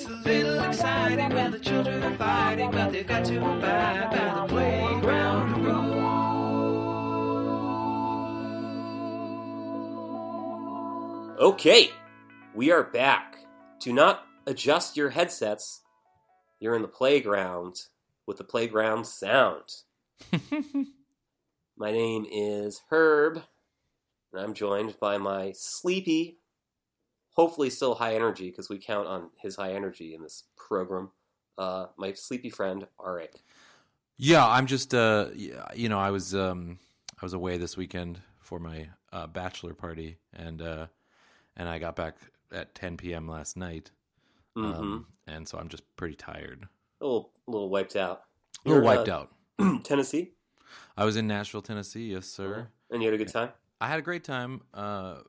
It's a little exciting when the children are fighting, but they've got to abide by the playground rules. Okay, we are back. Do not adjust your headsets. You're in the playground with the playground sound. my name is Herb, and I'm joined by my sleepy, hopefully still high energy because we count on his high energy in this program. Uh, my sleepy friend Arik. Yeah, I'm just uh, you know, I was um, I was away this weekend for my uh, bachelor party, and uh, and I got back at 10 p.m. last night, Mm-hmm. um, and so I'm just pretty tired, a little, a little wiped out. a little wiped uh, out. Tennessee, I was in Nashville, Tennessee, yes, sir. and you had a good time. I had a great time, uh,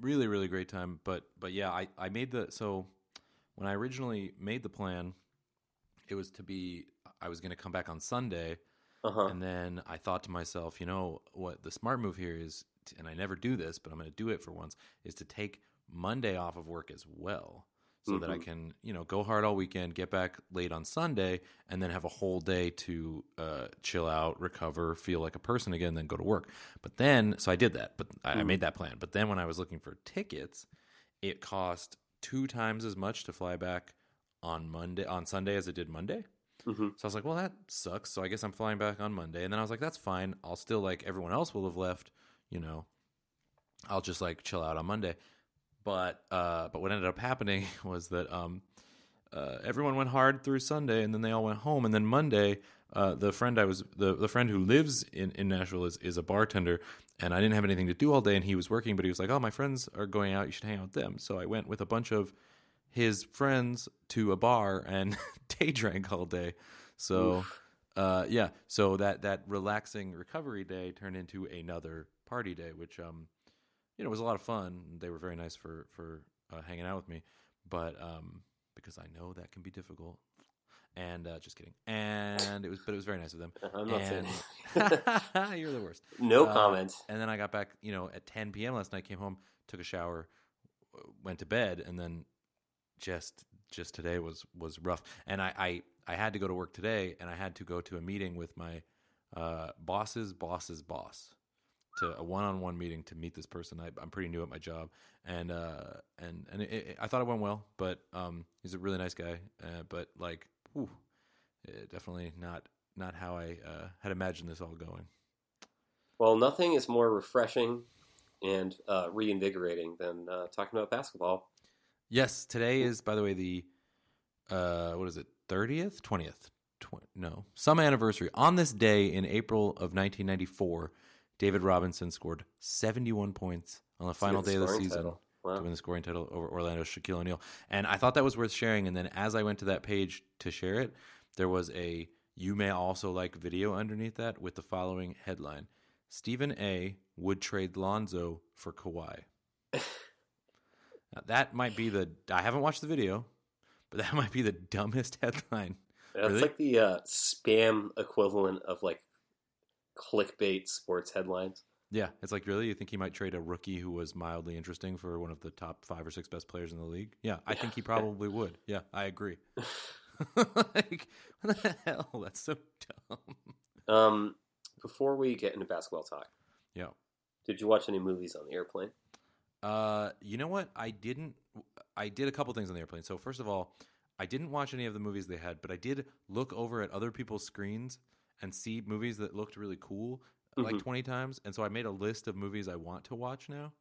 really, really great time. But but yeah, I I made the so when I originally made the plan, it was to be I was going to come back on Sunday. Uh huh. And then I thought to myself, you know what the smart move here is, and I never do this, but I'm going to do it for once, is to take Monday off of work as well. So that I Mhm. can, you know, go hard all weekend, get back late on Sunday, and then have a whole day to uh, chill out, recover, feel like a person again, then go to work. But then, so I did that, but I, I made that plan. But then when I was looking for tickets, it cost two times as much to fly back on Monday, on Sunday as it did Monday. hmm So I was like, well, that sucks. So I guess I'm flying back on Monday. And then I was like, that's fine. I'll still like everyone else will have left, you know. I'll just like chill out on Monday. But uh but what ended up happening was that um uh, everyone went hard through Sunday and then they all went home. And then Monday uh, the friend I was the, the friend who lives in, in Nashville is, is a bartender and I didn't have anything to do all day and he was working but he was like oh my friends are going out. You should hang out with them. So I went with a bunch of his friends to a bar and day drank all day. So uh, yeah. So that that relaxing recovery day turned into another party day which um you know it was a lot of fun they were very nice for for uh, hanging out with me but um because I know that can be difficult and uh, just kidding and it was but it was very nice of them I'm not saying. and you're the worst no Uh, comment. and then I got back, you know, at 10 p.m. last night. Came home, took a shower, went to bed, and then just just today was was rough. And I I, I had to go to work today, and I had to go to a meeting with my uh, boss's boss's boss to a one-on-one meeting to meet this person. I, I'm pretty new at my job, and uh, and and it, it, I thought it went well. But um, he's a really nice guy. Uh, but like, whew, eh, definitely not not how I uh, had imagined this all going. Well, nothing is more refreshing and uh, reinvigorating than uh, talking about basketball. Yes, today is, by the way, the uh, what is it? Thirtieth, twentieth, Tw- no, some anniversary. On this day in April of 1994, David Robinson scored 71 points on the final day of the season title. to win the scoring title over Orlando Shaquille O'Neal. And I thought that was worth sharing. And then as I went to that page to share it, there was a you may also like video underneath that with the following headline: Stephen A. would trade Lonzo for Kawhi. Now, that might be the. I haven't watched the video, but that might be the dumbest headline. That's Really? like the uh, spam equivalent of like clickbait sports headlines. Yeah, it's like really. You think he might trade a rookie who was mildly interesting for one of the top five or six best players in the league? Yeah, I think he probably would. Yeah, I agree. like, what the hell? That's so dumb. Um, before we get into basketball talk, Yeah. did you watch any movies on the airplane? Uh, you know what? I didn't. I did a couple things on the airplane. So first of all, I didn't watch any of the movies they had, but I did look over at other people's screens and see movies that looked really cool, like Mhm. twenty times. And so I made a list of movies I want to watch now.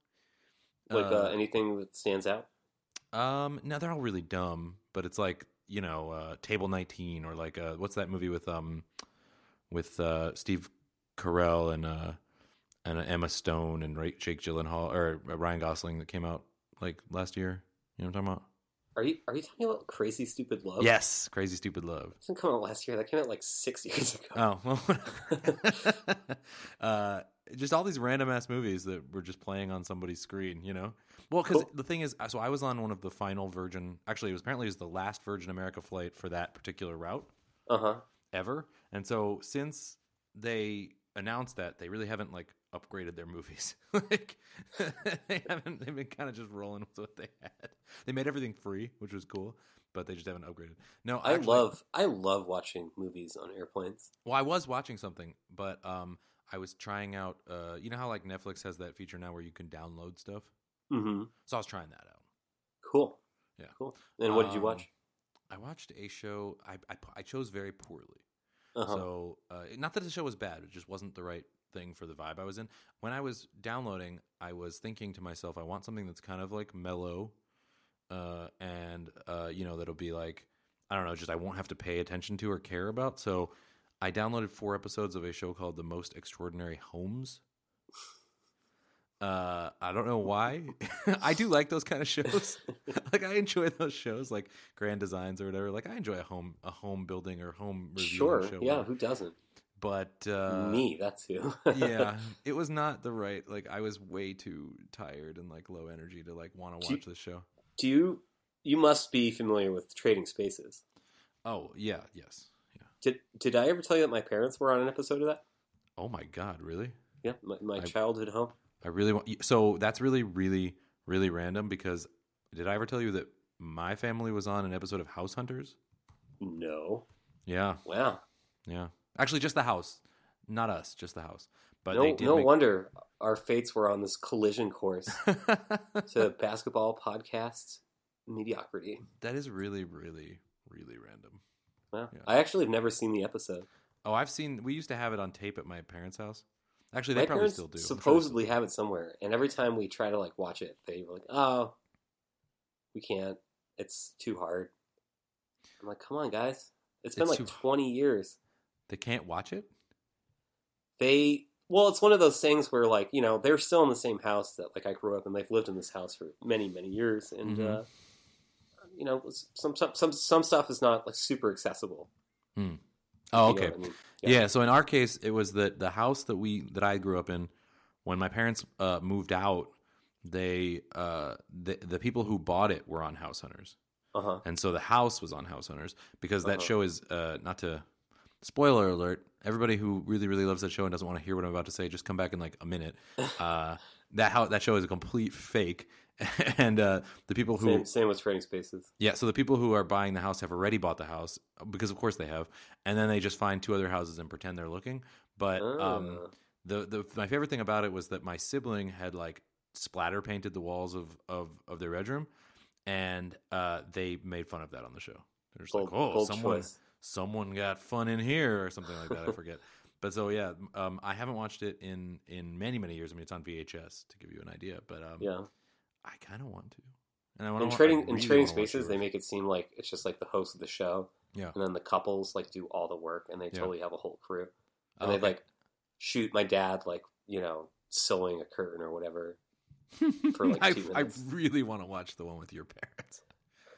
Like uh, Uh, anything that stands out? Um, no, they're all really dumb, but it's like you know, uh, Table Nineteen or like uh, what's that movie with um, with uh, Steve Carell and uh, and Emma Stone and Jake Gyllenhaal or uh, Ryan Gosling that came out like last year. You know what I'm talking about? Are you are you talking about Crazy Stupid Love? Yes, Crazy Stupid Love. It didn't come out last year. That came out like six years ago. Oh, well, uh, just all these random ass movies that were just playing on somebody's screen, you know? Well, because Cool. the thing is, so I was on one of the final Virgin, actually, it was apparently it was the last Virgin America flight for that particular route Uh huh. ever. And so since they announced that, they really haven't like upgraded their movies. like they haven't, they've been kind of just rolling with what they had. they made everything free, which was cool, but they just haven't upgraded. No, I actually- love I love watching movies on airplanes. Well, I was watching something, but um, I was trying out. Uh, you know how like Netflix has that feature now where you can download stuff. hmm So I was trying that out. Cool. Yeah. Cool. And what did you Um, watch? I watched a show. I I, I chose very poorly. Uh-huh. So, uh, not that the show was bad, it just wasn't the right thing for the vibe I was in. When I was downloading, I was thinking to myself, I want something that's kind of like mellow, uh, and uh, you know that'll be like, I don't know, just I won't have to pay attention to or care about. So, I downloaded four episodes of a show called The Most Extraordinary Homes. Uh, I don't know why. I do like those kind of shows. like I enjoy those shows, like Grand Designs or whatever. Like I enjoy a home, a home building or home review sure. show. Yeah. whatever. Who doesn't? But uh, Me. That's who. yeah, it was not the right. Like I was way too tired and like low energy to like want to watch this show. Do you? You must be familiar with Trading Spaces. Oh yeah, yes, yeah. Did Did I ever tell you that my parents were on an episode of that? Oh my god, really? Yeah. My, my I- childhood home. I really want. So that's really, really, really random because did I ever tell you that my family was on an episode of House Hunters? No. Yeah, Wow. yeah. Actually, just the house, not us, just the house. But no. No make- wonder our fates were on this collision course to basketball podcast mediocrity. that is really, really, really random. Wow. Yeah. I actually have never seen the episode. Oh, I've seen. We used to have it on tape at my parents' house. Actually, they my probably still do. Sure supposedly have it somewhere, and every time we try to like watch it, they were like, "Oh, we can't. It's too hard." I'm like, "Come on, guys! It's been It's like too- 20 years." They can't watch it. They well, it's one of those things where like you know they're still in the same house that like I grew up in. They've lived in this house for many many years, and Mhm. uh, you know some some some some stuff is not like super accessible. Oh, if you know okay. I mean. Yeah. So in our case, it was that the house that we that I grew up in, when my parents uh, moved out, they uh, the the people who bought it were on House Hunters, Uh huh. and so the house was on House Hunters because that Uh-huh. show is uh, not to spoiler alert. Everybody who really really loves that show and doesn't want to hear what I'm about to say, just come back in like a minute. Uh, that how that show is a complete fake, and uh, the people who Same, same with Trading Spaces. yeah, so the people who are buying the house have already bought the house because, of course, they have, and then they just find two other houses and pretend they're looking. But um, Ah. the the my favorite thing about it was that my sibling had like splatter painted the walls of of, of their bedroom, and uh, they made fun of that on the show. They're just Bold- like, "Oh, someone choice. Someone got fun in here" or something like that. I forget. But so yeah, um, I haven't watched it in in many many years. I mean, it's on VHS to give you an idea. But um, Yeah. I kind of want to. And I wanna in trading in trading spaces, they make it seem like it's just like the host of the show, Yeah. and then the couples like do all the work, and they Yeah. totally have a whole crew, and Oh, they okay. like shoot my dad like you know sewing a curtain or whatever. for, like, I, I really want to watch the one with your parents.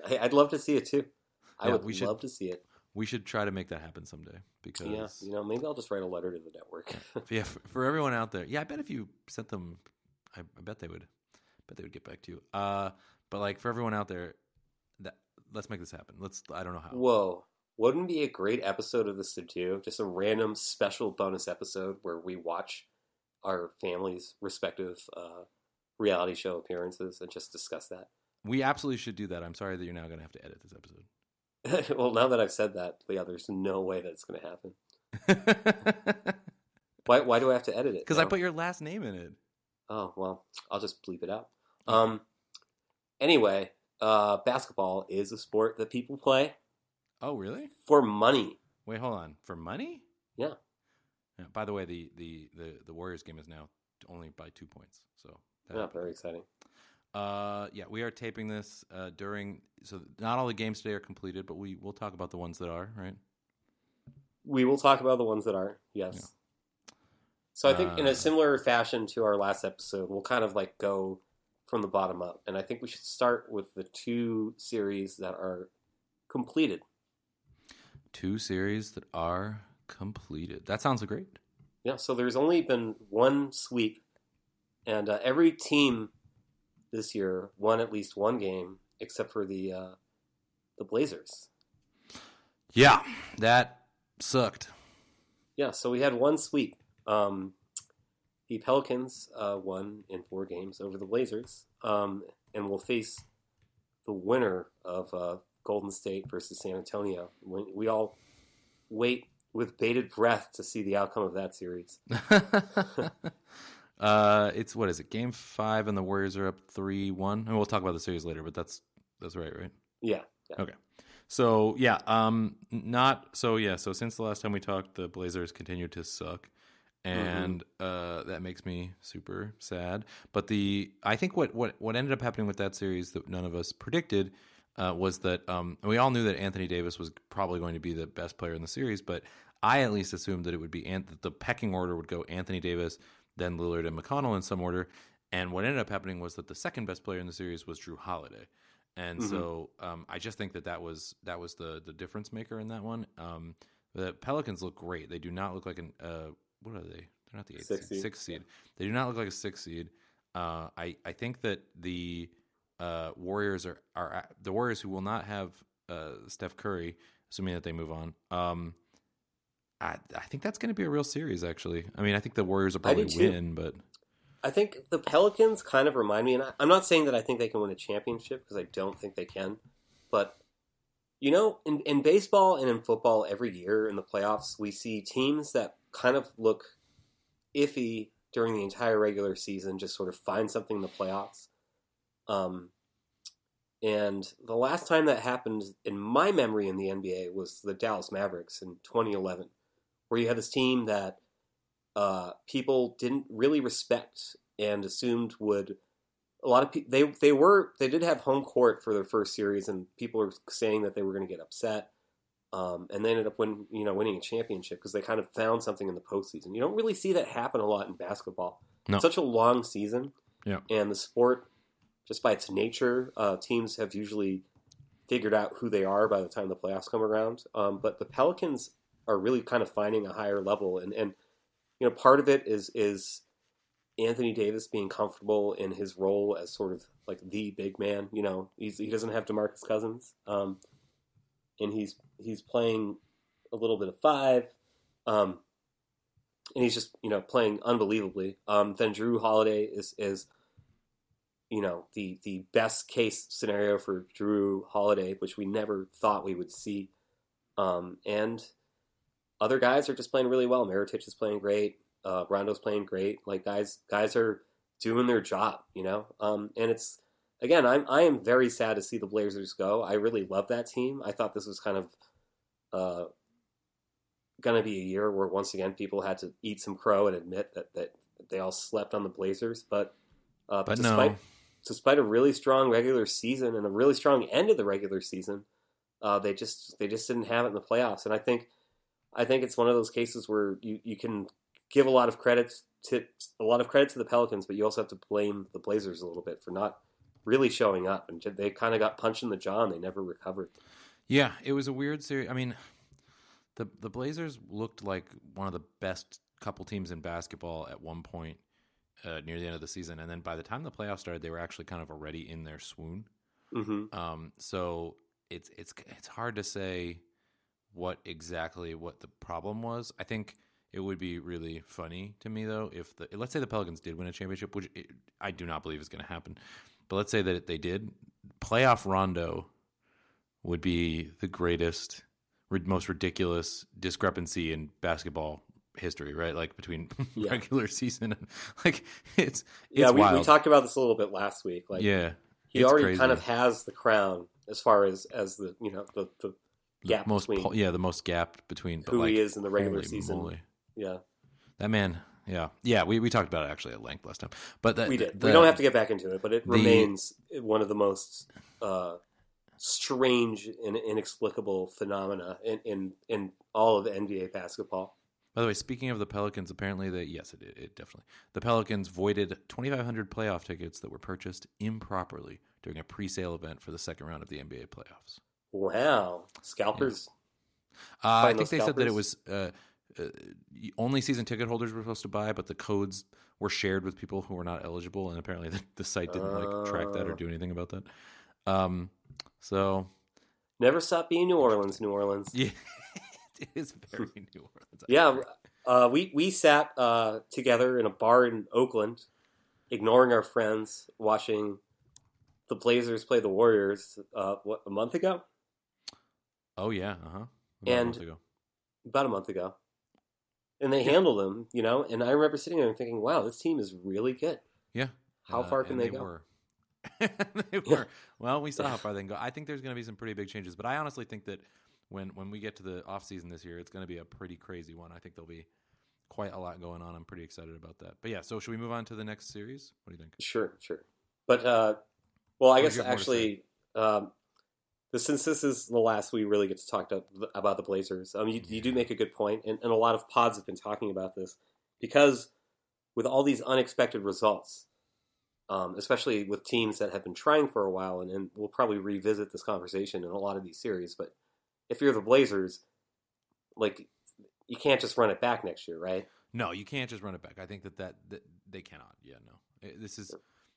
I, I'd love to see it too. I Yeah, would we should- love to see it. We should try to make that happen someday because Yeah, you know, maybe I'll just write a letter to the network. yeah, for, for everyone out there, yeah, I bet if you sent them, I, I bet they would, bet they would get back to you. Uh, but like for everyone out there, that let's make this happen. Let's. I don't know how. Whoa. Wouldn't it be a great episode of this to do? Just a random special bonus episode where we watch our families' respective uh, reality show appearances and just discuss that. We absolutely should do that. I'm sorry that you're now going to have to edit this episode. well, now that I've said that, yeah, there's no way that it's going to happen. Why? Why do I have to edit it? Because I put your last name in it. Oh well, I'll just bleep it out. Um. Anyway, uh, basketball is a sport that people play Oh, really? for money. Wait, hold on. For money? Yeah. Yeah. By the way, the the the, the Warriors game is now only by two points. So that Yeah, very exciting. Uh, yeah, we are taping this uh, during. So not all the games today are completed, but we will talk about the ones that are right. We will talk about the ones that are yes. So I think in Uh, a similar fashion to our last episode, we'll kind of like go from the bottom up, and I think we should start with the two series that are completed. Two series that are completed. That sounds great. Yeah, so there's only been one sweep, and uh, every team this year won at least one game, except for the uh, the Blazers. Yeah, that sucked. Yeah, so we had one sweep. Um, the Pelicans uh, won in four games over the Blazers, um, and will face the winner of uh, Golden State versus San Antonio. We, we all wait with bated breath to see the outcome of that series. uh, it's what is it? Game five, and the Warriors are up three one. And we'll talk about the series later, but that's that's right, right? Yeah, yeah. Okay. So yeah, um, not so yeah. So since the last time we talked, the Blazers continue to suck, and uh, that makes me super sad. But the I think what what what ended up happening with that series that none of us predicted uh, was that um, we all knew that Anthony Davis was probably going to be the best player in the series, but I at least assumed that it would be Ant- that the pecking order would go Anthony Davis, then Lillard and McConnell in some order. And what ended up happening was that the second best player in the series was Jrue Holiday, and Mhm. so um, I just think that that was that was the the difference maker in that one. Um, the Pelicans look great. They do not look like an uh, what are they? They're not the eighth Six seed. seed. Sixth seed. They do not look like a six seed. Uh, I I think that the uh, Warriors are are the Warriors who will not have uh, Steph Curry, assuming that they move on. Um, I I think that's going to be a real series. Actually, I mean, I think the Warriors will probably win, but I think the Pelicans kind of remind me, and I, I'm not saying that I think they can win a championship because I don't think they can, but you know, in, in baseball and in football, every year in the playoffs, we see teams that kind of look iffy during the entire regular season just sort of find something in the playoffs. Um, and the last time that happened in my memory in the NBA was the Dallas Mavericks in 2011, where you had this team that uh, people didn't really respect and assumed would a lot of people they they were they did have home court for their first series and people were saying that they were going to get upset um, and they ended up win, you know winning a championship because they kind of found something in the postseason. You don't really see that happen a lot in basketball. No. It's such a long season, Yeah. and the sport, just by its nature, uh, teams have usually figured out who they are by the time the playoffs come around. Um, but the Pelicans are really kind of finding a higher level, and and you know part of it is is Anthony Davis being comfortable in his role as sort of like the big man. You know, he's he doesn't have Demarcus Cousins, um, and he's he's playing a little bit of five, um, and he's just you know playing unbelievably. Um, then Jrue Holiday is is you know the the best case scenario for Jrue Holiday, which we never thought we would see, um, and other guys are just playing really well. Mirotic is playing great. Uh, Rondo's playing great. Like guys, guys are doing their job, you know. Um, and it's again, I'm I am very sad to see the Blazers go. I really love that team. I thought this was kind of uh, going to be a year where once again people had to eat some crow and admit that that they all slept on the Blazers. But uh, but despite no, despite a really strong regular season and a really strong end of the regular season, uh, they just they just didn't have it in the playoffs. And I think I think it's one of those cases where you, you can give a lot of credit to a lot of credit to the Pelicans, but you also have to blame the Blazers a little bit for not really showing up. And they kind of got punched in the jaw and they never recovered. Yeah, it was a weird series. I mean, the the Blazers looked like one of the best couple teams in basketball at one point uh, near the end of the season, and then by the time the playoffs started, they were actually kind of already in their swoon. hmm Um, so it's it's it's hard to say what exactly what the problem was. I think it would be really funny to me though if the let's say the Pelicans did win a championship, which it, I do not believe is going to happen, but let's say that they did. Playoff Rondo would be the greatest, most ridiculous discrepancy in basketball history, right? Like between Yeah. regular season and like it's it's Yeah, we, we talked about this a little bit last week. Like yeah, he already crazy. kind of has the crown as far as as the you know the, the The gap most po- yeah the most gap between but who like, he is in the regular season. moly. Yeah, that man yeah yeah we, we talked about it actually at length last time but that, we did. the- we don't have to get back into it, but it the- remains one of the most uh, strange and inexplicable phenomena in, in in all of NBA basketball. by the way speaking of the Pelicans apparently they yes it, it definitely the Pelicans voided 2500 playoff tickets that were purchased improperly during a pre-sale event for the second round of the NBA playoffs Wow, scalpers. uh, I think they said that it was uh, uh, only season ticket holders were supposed to buy but the codes were shared with people who were not eligible and apparently the, the site didn't like track that or Oh. do anything about that um so Never stop being New Orleans, New Orleans. Yeah, it is very New Orleans. Yeah, uh, we we sat uh, together in a bar in Oakland, ignoring our friends, watching the Blazers play the Warriors uh, what a month ago, Oh yeah, uh huh. And- about a month ago, and they handled them. You know, and I remember sitting there and thinking, "Wow, this team is really good. yeah, How Uh, far can and they, go?" Were. they were. Well, we saw how far they can go. I think there's going to be some pretty big changes, but I honestly think that when when we get to the off season this year, it's going to be a pretty crazy one. I think there'll be quite a lot going on. I'm pretty excited about that. But yeah, so should we move on to the next series? What do you think? Sure, sure. But uh, well, I Or guess you have more to actually, um, since this is the last we really get to talk to, about the Blazers, um, you, you do make a good point, and, and a lot of pods have been talking about this because with all these unexpected results, um, especially with teams that have been trying for a while, and, and we'll probably revisit this conversation in a lot of these series. But if you're the Blazers, like you can't just run it back next year, right? No, you can't just run it back. I think that that, that they cannot. Yeah, no. This is,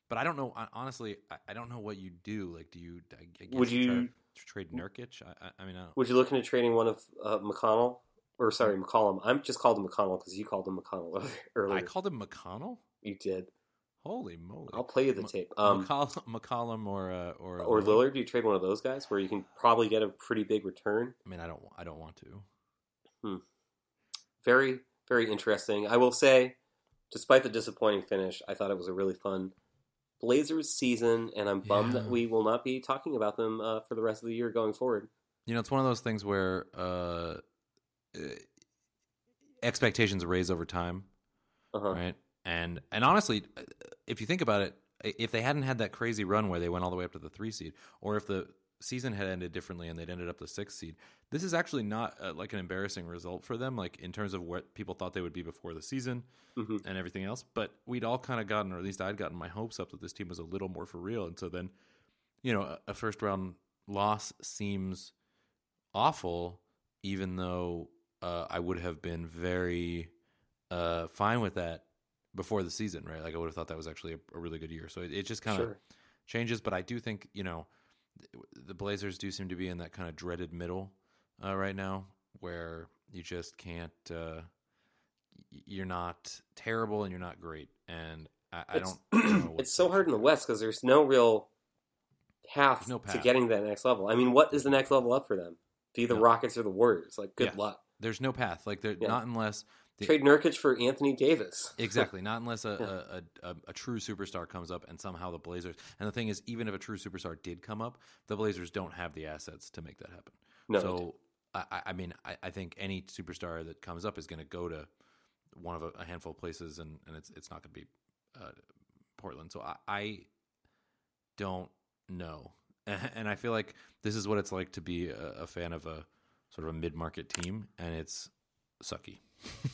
but I don't know. hon- Honestly, I, I don't know what you do. Like, do you? I, I guess Would you, try you- to trade Nurkic? I, I, mean, I don't, Would you look into trading one of uh, McConnell? Or sorry, McCollum. I'm just called him McConnell because you called him McConnell earlier. I called him McConnell. you did. Holy moly! I'll play you the M- tape. Um, McCollum, McCollum or uh, or or Lillard, do you trade one of those guys where you can probably get a pretty big return? I mean, I don't. I don't want to. Hmm. Very, very interesting. I will say, despite the disappointing finish, I thought it was a really fun Blazers season, and I'm bummed Yeah. that we will not be talking about them uh, for the rest of the year going forward. You know, it's one of those things where uh, expectations raise over time, Uh-huh. right? And and honestly, if you think about it, if they hadn't had that crazy run where they went all the way up to the three seed, or if the season had ended differently and they'd ended up the sixth seed, this is actually not uh, like an embarrassing result for them, like in terms of what people thought they would be before the season Mhm. and everything else. But we'd all kind of gotten, or at least I'd gotten my hopes up that this team was a little more for real, and so then, you know, a, a first round loss seems awful, even though uh, I would have been very uh, fine with that before the season, right? Like I would have thought that was actually a, a really good year. So it, it just kind of Sure. changes, but I do think you know the Blazers do seem to be in that kind of dreaded middle uh, right now, where you just can't. Uh, you're not terrible and you're not great, and I, I don't know it's so hard in the West because there's no real path, no to getting to that next level. I mean, what is the next level up for them? Be the No. Rockets or the Warriors? Like, good Yeah. luck. There's no path. Like they're Yeah. not unless Trade Nurkic for Anthony Davis. Exactly. Not unless a, a, a, a true superstar comes up and somehow the Blazers. And the thing is, even if a true superstar did come up, the Blazers don't have the assets to make that happen. No, so, I, I- I mean, I, I think any superstar that comes up is going to go to one of a, handful of places, and, and it's it's not going to be uh, Portland. So I, I don't know, and I feel like this is what it's like to be a, a fan of a sort of a mid market team, and it's sucky.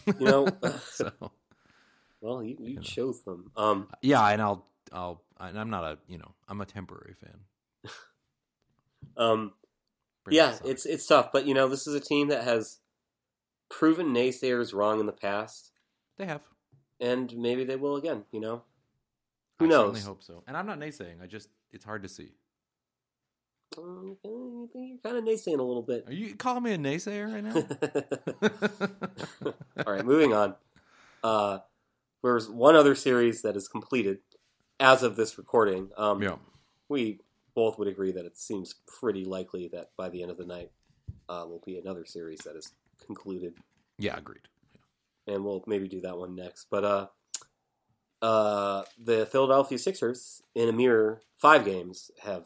You know, so well, you, you know. chose them. Um, yeah, and I'll I'll and I'm not a you know I'm a temporary fan. um, Bring yeah, it's it's tough, but you know, this is a team that has proven naysayers wrong in the past, they have. and maybe they will again. You know, who I knows? certainly hope so. And I'm not naysaying. I just it's hard to see. Um, you're kind of naysaying a little bit. Are you calling me a naysayer right now? All right, moving on. Uh, there's one other series that is completed as of this recording. Um, yeah. We both would agree that it seems pretty likely that by the end of the night uh, will be another series that is concluded, Yeah, agreed. and we'll maybe do that one next. But uh, uh, the Philadelphia Sixers, in a mere five games, have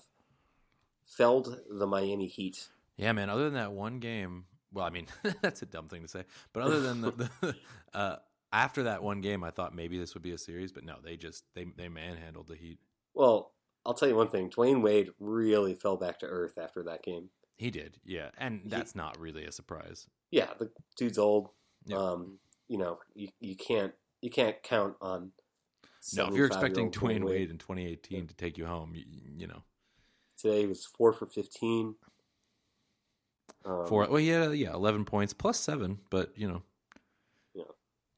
felled the Miami Heat. Yeah, man. Other than that one game, well, I mean, that's a dumb thing to say. But other than the, the uh, after that one game, I thought maybe this would be a series, but no, they just they they manhandled the Heat. Well, I'll tell you one thing: Dwyane Wade really fell back to earth after that game. He did, yeah, and that's not really a surprise. Yeah, the dude's old. Yeah. Um, you know, you, you can't you can't count on. No, if you're expecting Dwyane Wade in 2018 to take you home, you, you know, today, he was four for fifteen. Um, four. Well, yeah, yeah, 11 points plus seven, but you know, Yeah.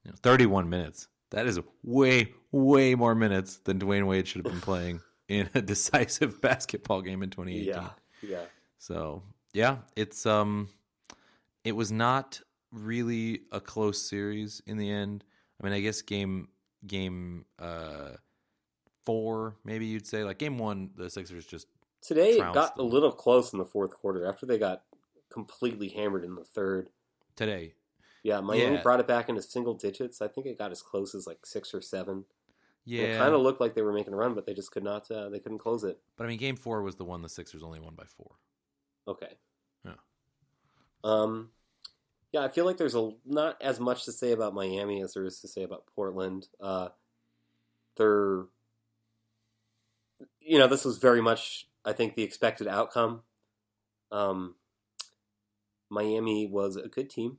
you know, 31 minutes. That is way, way more minutes than Dwyane Wade should have been playing in a decisive basketball game in 2018. Yeah, yeah. So yeah, it's um, it was not really a close series in the end. I mean, I guess game game uh four, maybe you'd say. Like game one, the Sixers just Today it got a little close in the fourth quarter after they got completely hammered in the third. today. Yeah, Miami Yeah. brought it back into single digits. I think it got as close as like six or seven. And Yeah, It kind of looked like they were making a run, but they just could not. Uh, they couldn't close it. but I mean, game four was the one the Sixers only won by four. Okay. Yeah. Um, yeah, I feel like there's a not as much to say about Miami as there is to say about Portland. Uh, they're, you know, this was very much, I think, the expected outcome. Um, Miami was a good team,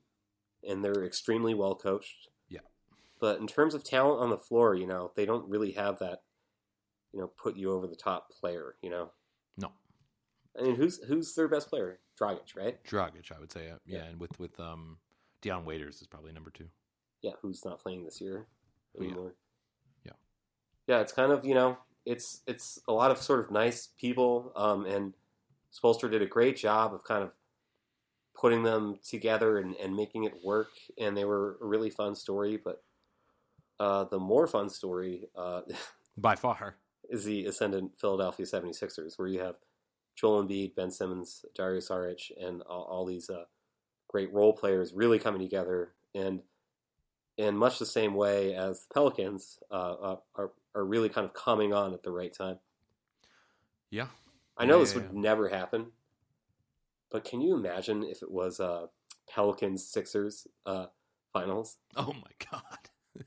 and they're extremely well coached. Yeah. But in terms of talent on the floor, you know, they don't really have that, you know, put you over the top player. You know, No, I mean, who's who's their best player? Dragic, right? Dragic, I would say. Yeah, Yeah. and with with um, Dion Waiters is probably number two. Yeah, who's not playing this year Oh, yeah. Yeah. yeah. It's kind of you know, it's it's a lot of sort of nice people, um, and Spoelstra did a great job of kind of putting them together and, and making it work. And they were a really fun story. But uh, the more fun story uh, By far, is the ascendant Philadelphia 76ers, where you have Joel Embiid, Ben Simmons, Darius Saric, and all, all these uh, great role players really coming together. And in much the same way as the Pelicans uh, uh, are, are really kind of coming on at the right time. yeah. I know Yeah, this yeah, would yeah. never happen, but can you imagine if it was uh, Pelicans Sixers uh, finals? Oh my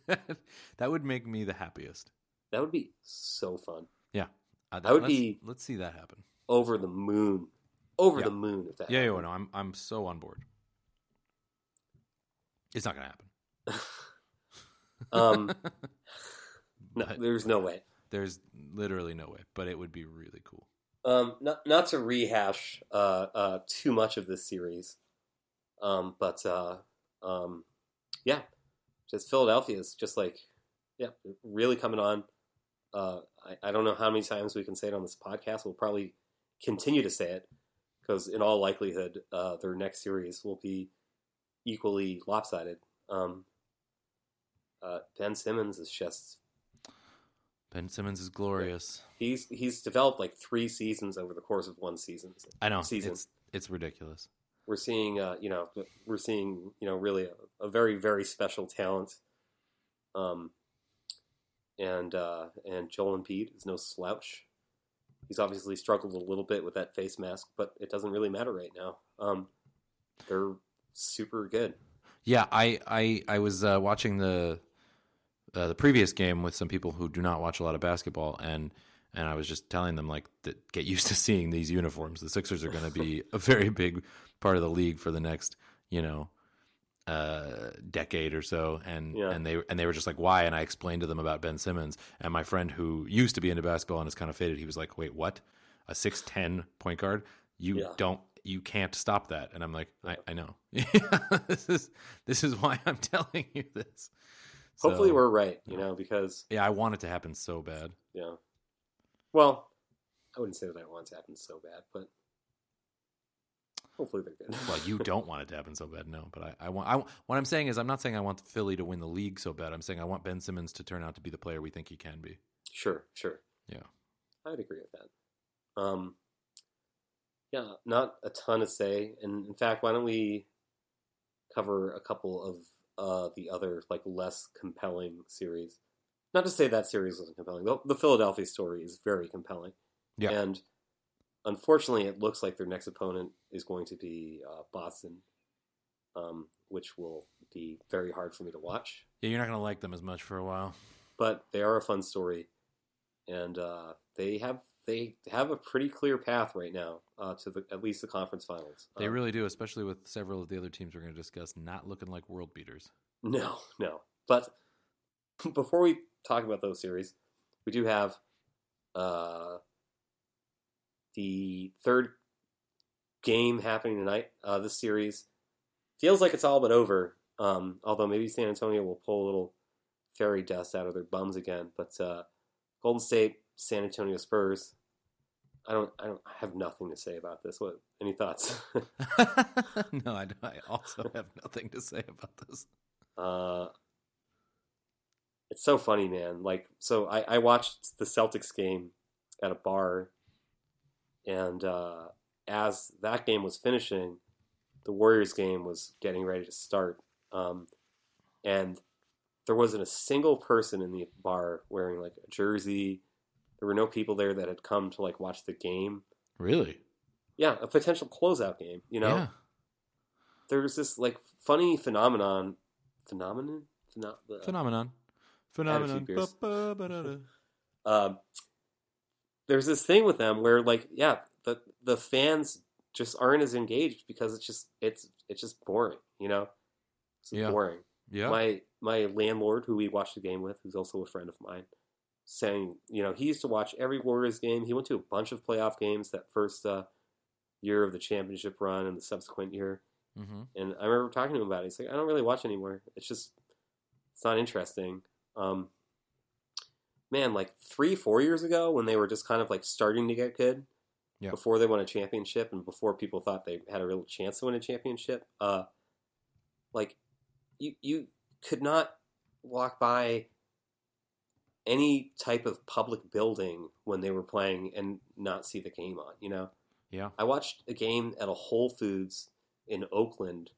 god, that would make me the happiest. That would be so fun. Uh, I would let's, be- Let's see that happen. Over the moon. Over Yeah. the moon if that Yeah, yeah, no, I'm I'm so on board. It's not gonna happen. Um, No, But there's no way. there's literally no way, but it would be really cool. Um, not not to rehash uh, uh, too much of this series, um, but uh, um, yeah, just Philadelphia is just like yeah, really coming on. Uh, I, I don't know how many times we can say it on this podcast. We'll probably continue to say it because, in all likelihood, uh, their next series will be equally lopsided. Um, uh, ben Simmons is just Ben Simmons is glorious. he's he's developed like three seasons over the course of one season. I know Season. it's it's ridiculous. we're seeing uh, you know we're seeing you know really a, a very very special talent um and uh and Joel Embiid is no slouch he's obviously struggled a little bit with that face mask but it doesn't really matter right now um they're super good Yeah, I I I was uh, watching the uh, the previous game with some people who do not watch a lot of basketball, and and I was just telling them like that get used to seeing these uniforms. The Sixers are going to be a very big part of the league for the next you know uh, decade or so, and Yeah. and they and they were just like why, and I explained to them about Ben Simmons, and my friend who used to be into basketball and is kind of faded, he was like, wait, what? A six ten point guard? You Yeah. don't you can't stop that and i'm like i, I know this is this is why i'm telling you this hopefully So, we're right you know because yeah i want it to happen so bad yeah well I wouldn't say that I want it to happen so bad but hopefully they're good well you don't want it to happen so bad no but i, I want I, what i'm saying is i'm not saying i want philly to win the league so bad i'm saying i want ben simmons to turn out to be the player we think he can be Sure, sure. Yeah. I'd agree with that. Um, yeah, not a ton to say. And in fact, why don't we cover a couple of uh, the other, like, less compelling series? Not to say that series wasn't compelling. The, the Philadelphia story is very compelling. Yeah. And unfortunately, it looks like their next opponent is going to be uh, Boston, um, which will be very hard for me to watch. yeah you're not going to like them as much for a while but they are a fun story, and uh, they have they have a pretty clear path right now uh, to the at least the conference finals. they Um, really do especially with several of the other teams we're going to discuss not looking like world beaters no no. But before we talk about those series, we do have uh, the third game happening tonight. Uh, this series feels like it's all but over. Um, although maybe San Antonio will pull a little fairy dust out of their bums again. But uh, Golden State, San Antonio Spurs. I don't. I don't I have nothing to say about this. What? Any thoughts? no I, I also have nothing to say about this uh, It's so funny, man. Like, so I, I watched the Celtics game at a bar, and uh, as that game was finishing, the Warriors game was getting ready to start. Um, and there wasn't a single person in the bar wearing like a jersey. There were no people there that had come to like watch the game. Really? Yeah, a potential closeout game. You know, Yeah. there's this like funny phenomenon, phenomenon, Pheno- uh, Phenomenon. few Phenomenon. um, there's this thing with them where like yeah the the fans just aren't as engaged because it's just it's it's just boring you know it's Yeah. boring Yeah. my my landlord who we watched the game with who's also a friend of mine saying you know he used to watch every warriors game he went to a bunch of playoff games that first uh, year of the championship run and the subsequent year mm-hmm. and I remember talking to him about it. He's like, I don't really watch anymore. It's just, it's not interesting. Um, man, like three, four years ago, when they were just kind of like starting to get good, Yeah. before they won a championship, and before people thought they had a real chance to win a championship, uh, like you you could not walk by any type of public building when they were playing and not see the game on. You know. Yeah. I watched a game at a Whole Foods in Oakland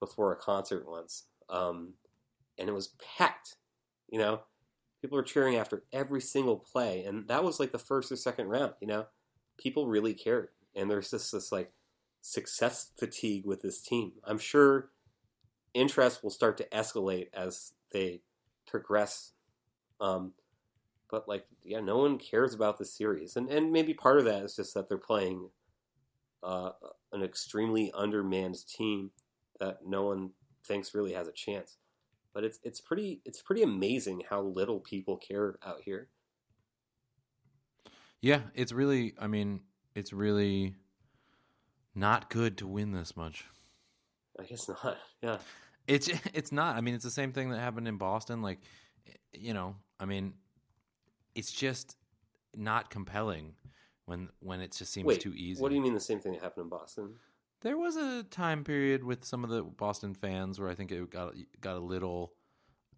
before a concert once, um, and it was packed. You know, people were cheering after every single play, and that was like the first or second round. You know, people really cared, and there's just this like success fatigue with this team. I'm sure interest will start to escalate as they progress. Um, but like, yeah, no one cares about the series, and and maybe part of that is just that they're playing uh, an extremely undermanned team that no one thinks really has a chance. But it's it's pretty it's pretty amazing how little people care out here. Yeah, it's really. I mean, it's really not good to win this much. I guess not. Yeah, It's it's not. I mean, it's the same thing that happened in Boston. Like, you know, I mean, it's just not compelling when when it just seems wait. too easy. What do you mean the same thing that happened in Boston? There was a time period with some of the Boston fans where I think it got got a little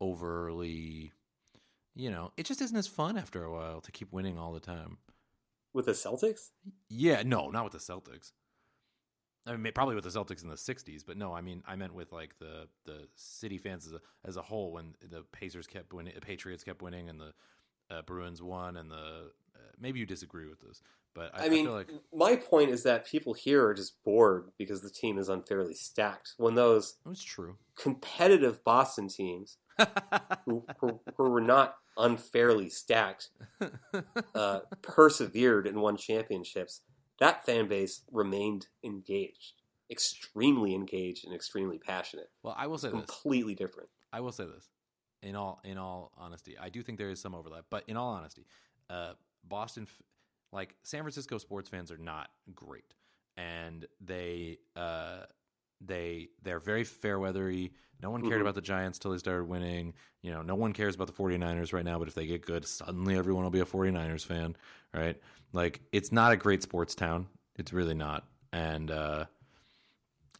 overly. You know, it just isn't as fun after a while to keep winning all the time. With the Celtics? Yeah, no, not with the Celtics. I mean, probably with the Celtics in the '60s, but no, I mean, I meant with like the the city fans as a as a whole when the Pacers kept winning, the Patriots kept winning, and the uh, Bruins won, and the uh, maybe you disagree with this, but I, I mean, feel like my point is that people here are just bored because the team is unfairly stacked. When those it's true. competitive Boston teams who, who, who were not unfairly stacked uh, persevered and won championships, that fan base remained engaged, extremely engaged and extremely passionate. well, I will say this. Completely different. I will say this. In all in all honesty, I do think there is some overlap, but in all honesty, uh, Boston, like San Francisco sports fans, are not great, and they uh, they they're very fair weathery. No one cared Mhm. about the Giants till they started winning. You know, no one cares about the 49ers right now, but if they get good, suddenly everyone will be a 49ers fan, right? Like it's not a great sports town. It's really not. And uh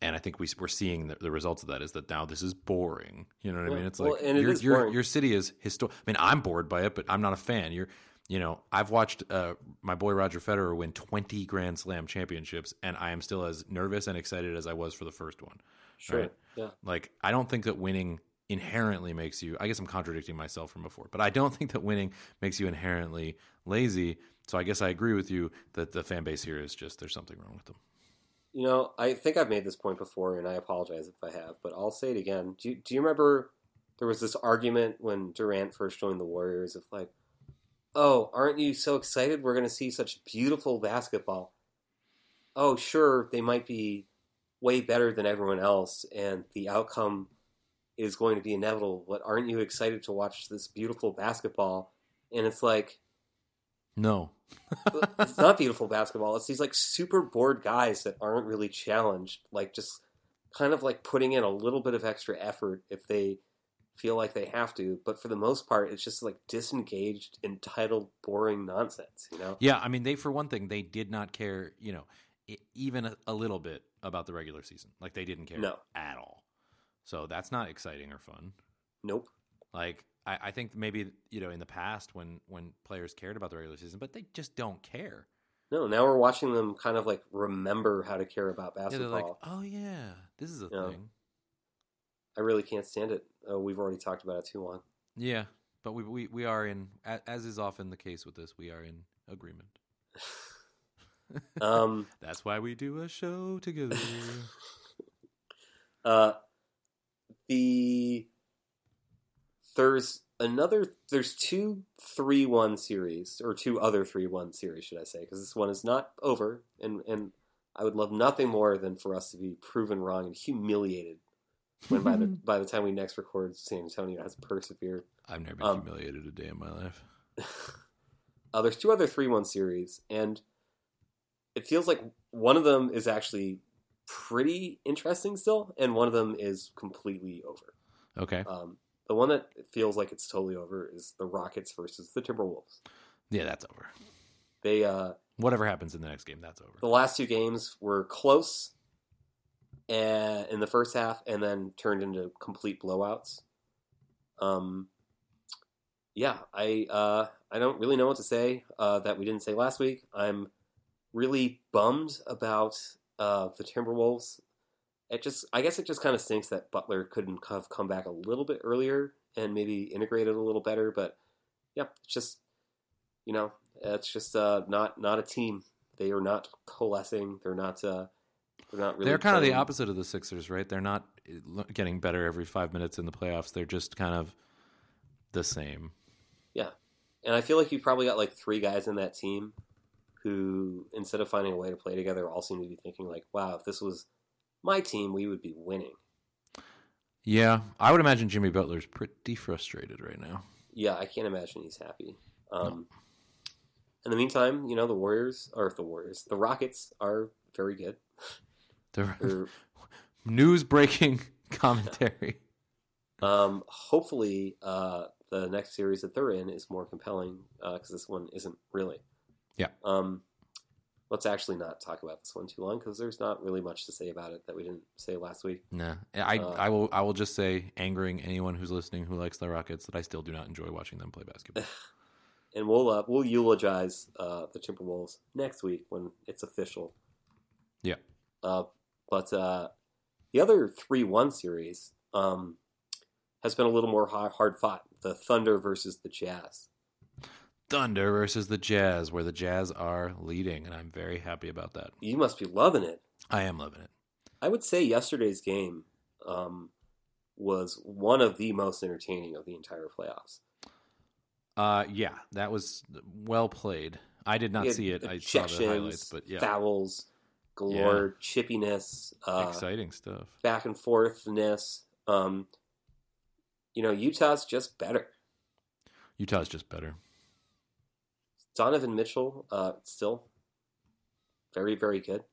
and I think we, we're seeing the, the results of that is that now this is boring. You know what I mean? It's well, like it your your your city is historic. I mean, I'm bored by it, but I'm not a fan. You're, you know, I've watched uh, my boy Roger Federer win 20 Grand Slam championships, and I am still as nervous and excited as I was for the first one. Sure. Right. Yeah. Like, I don't think that winning inherently makes you. I guess I'm contradicting myself from before, but I don't think that winning makes you inherently lazy. So I guess I agree with you that the fan base here is just there's something wrong with them. You know, I think I've made this point before, and I apologize if I have, but I'll say it again. Do you, do you remember there was this argument when Durant first joined the Warriors of like, oh, aren't you so excited? We're going to see such beautiful basketball. Oh, sure, they might be way better than everyone else, and the outcome is going to be inevitable, but aren't you excited to watch this beautiful basketball? And it's like, No, it's not beautiful basketball. It's these like super bored guys that aren't really challenged, like just kind of like putting in a little bit of extra effort if they feel like they have to. But for the most part, it's just like disengaged, entitled, boring nonsense. You know? Yeah, I mean, they for one thing, they did not care, you know, even a, a little bit about the regular season. Like they didn't care No. at all. So that's not exciting or fun. Nope. Like I, I think maybe you know in the past when when players cared about the regular season, but they just don't care. No, now we're watching them kind of like remember how to care about Yeah, basketball. they're like, oh yeah, this is a Yeah. thing. I really can't stand it. Oh, we've already talked about it too long. Yeah, but we we we are in as is often the case with this. We are in agreement. Um, That's why we do a show together. uh, the there's another there's two three one series or two other three one series should I say because this one is not over and and I would love nothing more than for us to be proven wrong and humiliated when by the by the time we next record San Antonio has persevered. I've never been Um, humiliated a day in my life. uh, there's two other three one series, and it feels like one of them is actually pretty interesting still, and one of them is completely over. Okay, Um, the one that feels like it's totally over is the Rockets versus the Timberwolves. yeah, that's over. They uh, Whatever happens in the next game, that's over. the last two games were close, and in the first half, and then turned into complete blowouts. Um, yeah, I uh, I don't really know what to say uh, that we didn't say last week. I'm really bummed about uh, the Timberwolves. It just, I guess, it just kind of stinks that Butler couldn't have come back a little bit earlier and maybe integrated a little better. But yeah, it's just you know, it's just uh, not not a team. They are not coalescing. They're not. Uh, they're not really. They're kind of the opposite of the Sixers, right? They're not uh, getting better every five minutes in the playoffs. They're just kind of the same. Yeah, and I feel like you probably got like three guys in that team who, instead of finding a way to play together, all seem to be thinking like, "Wow, if this was my team, we would be winning." Yeah, I would imagine Jimmy Butler's pretty frustrated right now. Yeah, I can't imagine he's happy. Um, In the meantime, you know, the Warriors or the Warriors, the Rockets are very good. The They're, news breaking commentary. um, hopefully, uh, the next series that they're in is more compelling because this one isn't really. Yeah. Um, let's actually not talk about this one too long because there's not really much to say about it that we didn't say last week. Nah, I Uh, I will I will just say, angering anyone who's listening who likes the Rockets, that I still do not enjoy watching them play basketball. And we'll uh, we'll eulogize uh, the Timberwolves next week when it's official. Yeah. Uh, but uh, the other three one series um, has been a little more hard fought. The Thunder versus the Jazz. Thunder versus the Jazz, where the Jazz are leading, and I'm very happy about that. You must be loving it. I am loving it. I would say yesterday's game um, was one of the most entertaining of the entire playoffs. Uh, yeah, that was well played. I did not see it. I saw the highlights, but yeah, fouls, galore, chippiness, uh, exciting stuff. back and forthness. Um, you know, Utah's just better. Utah's just better. Donovan Mitchell, uh, still very, very good.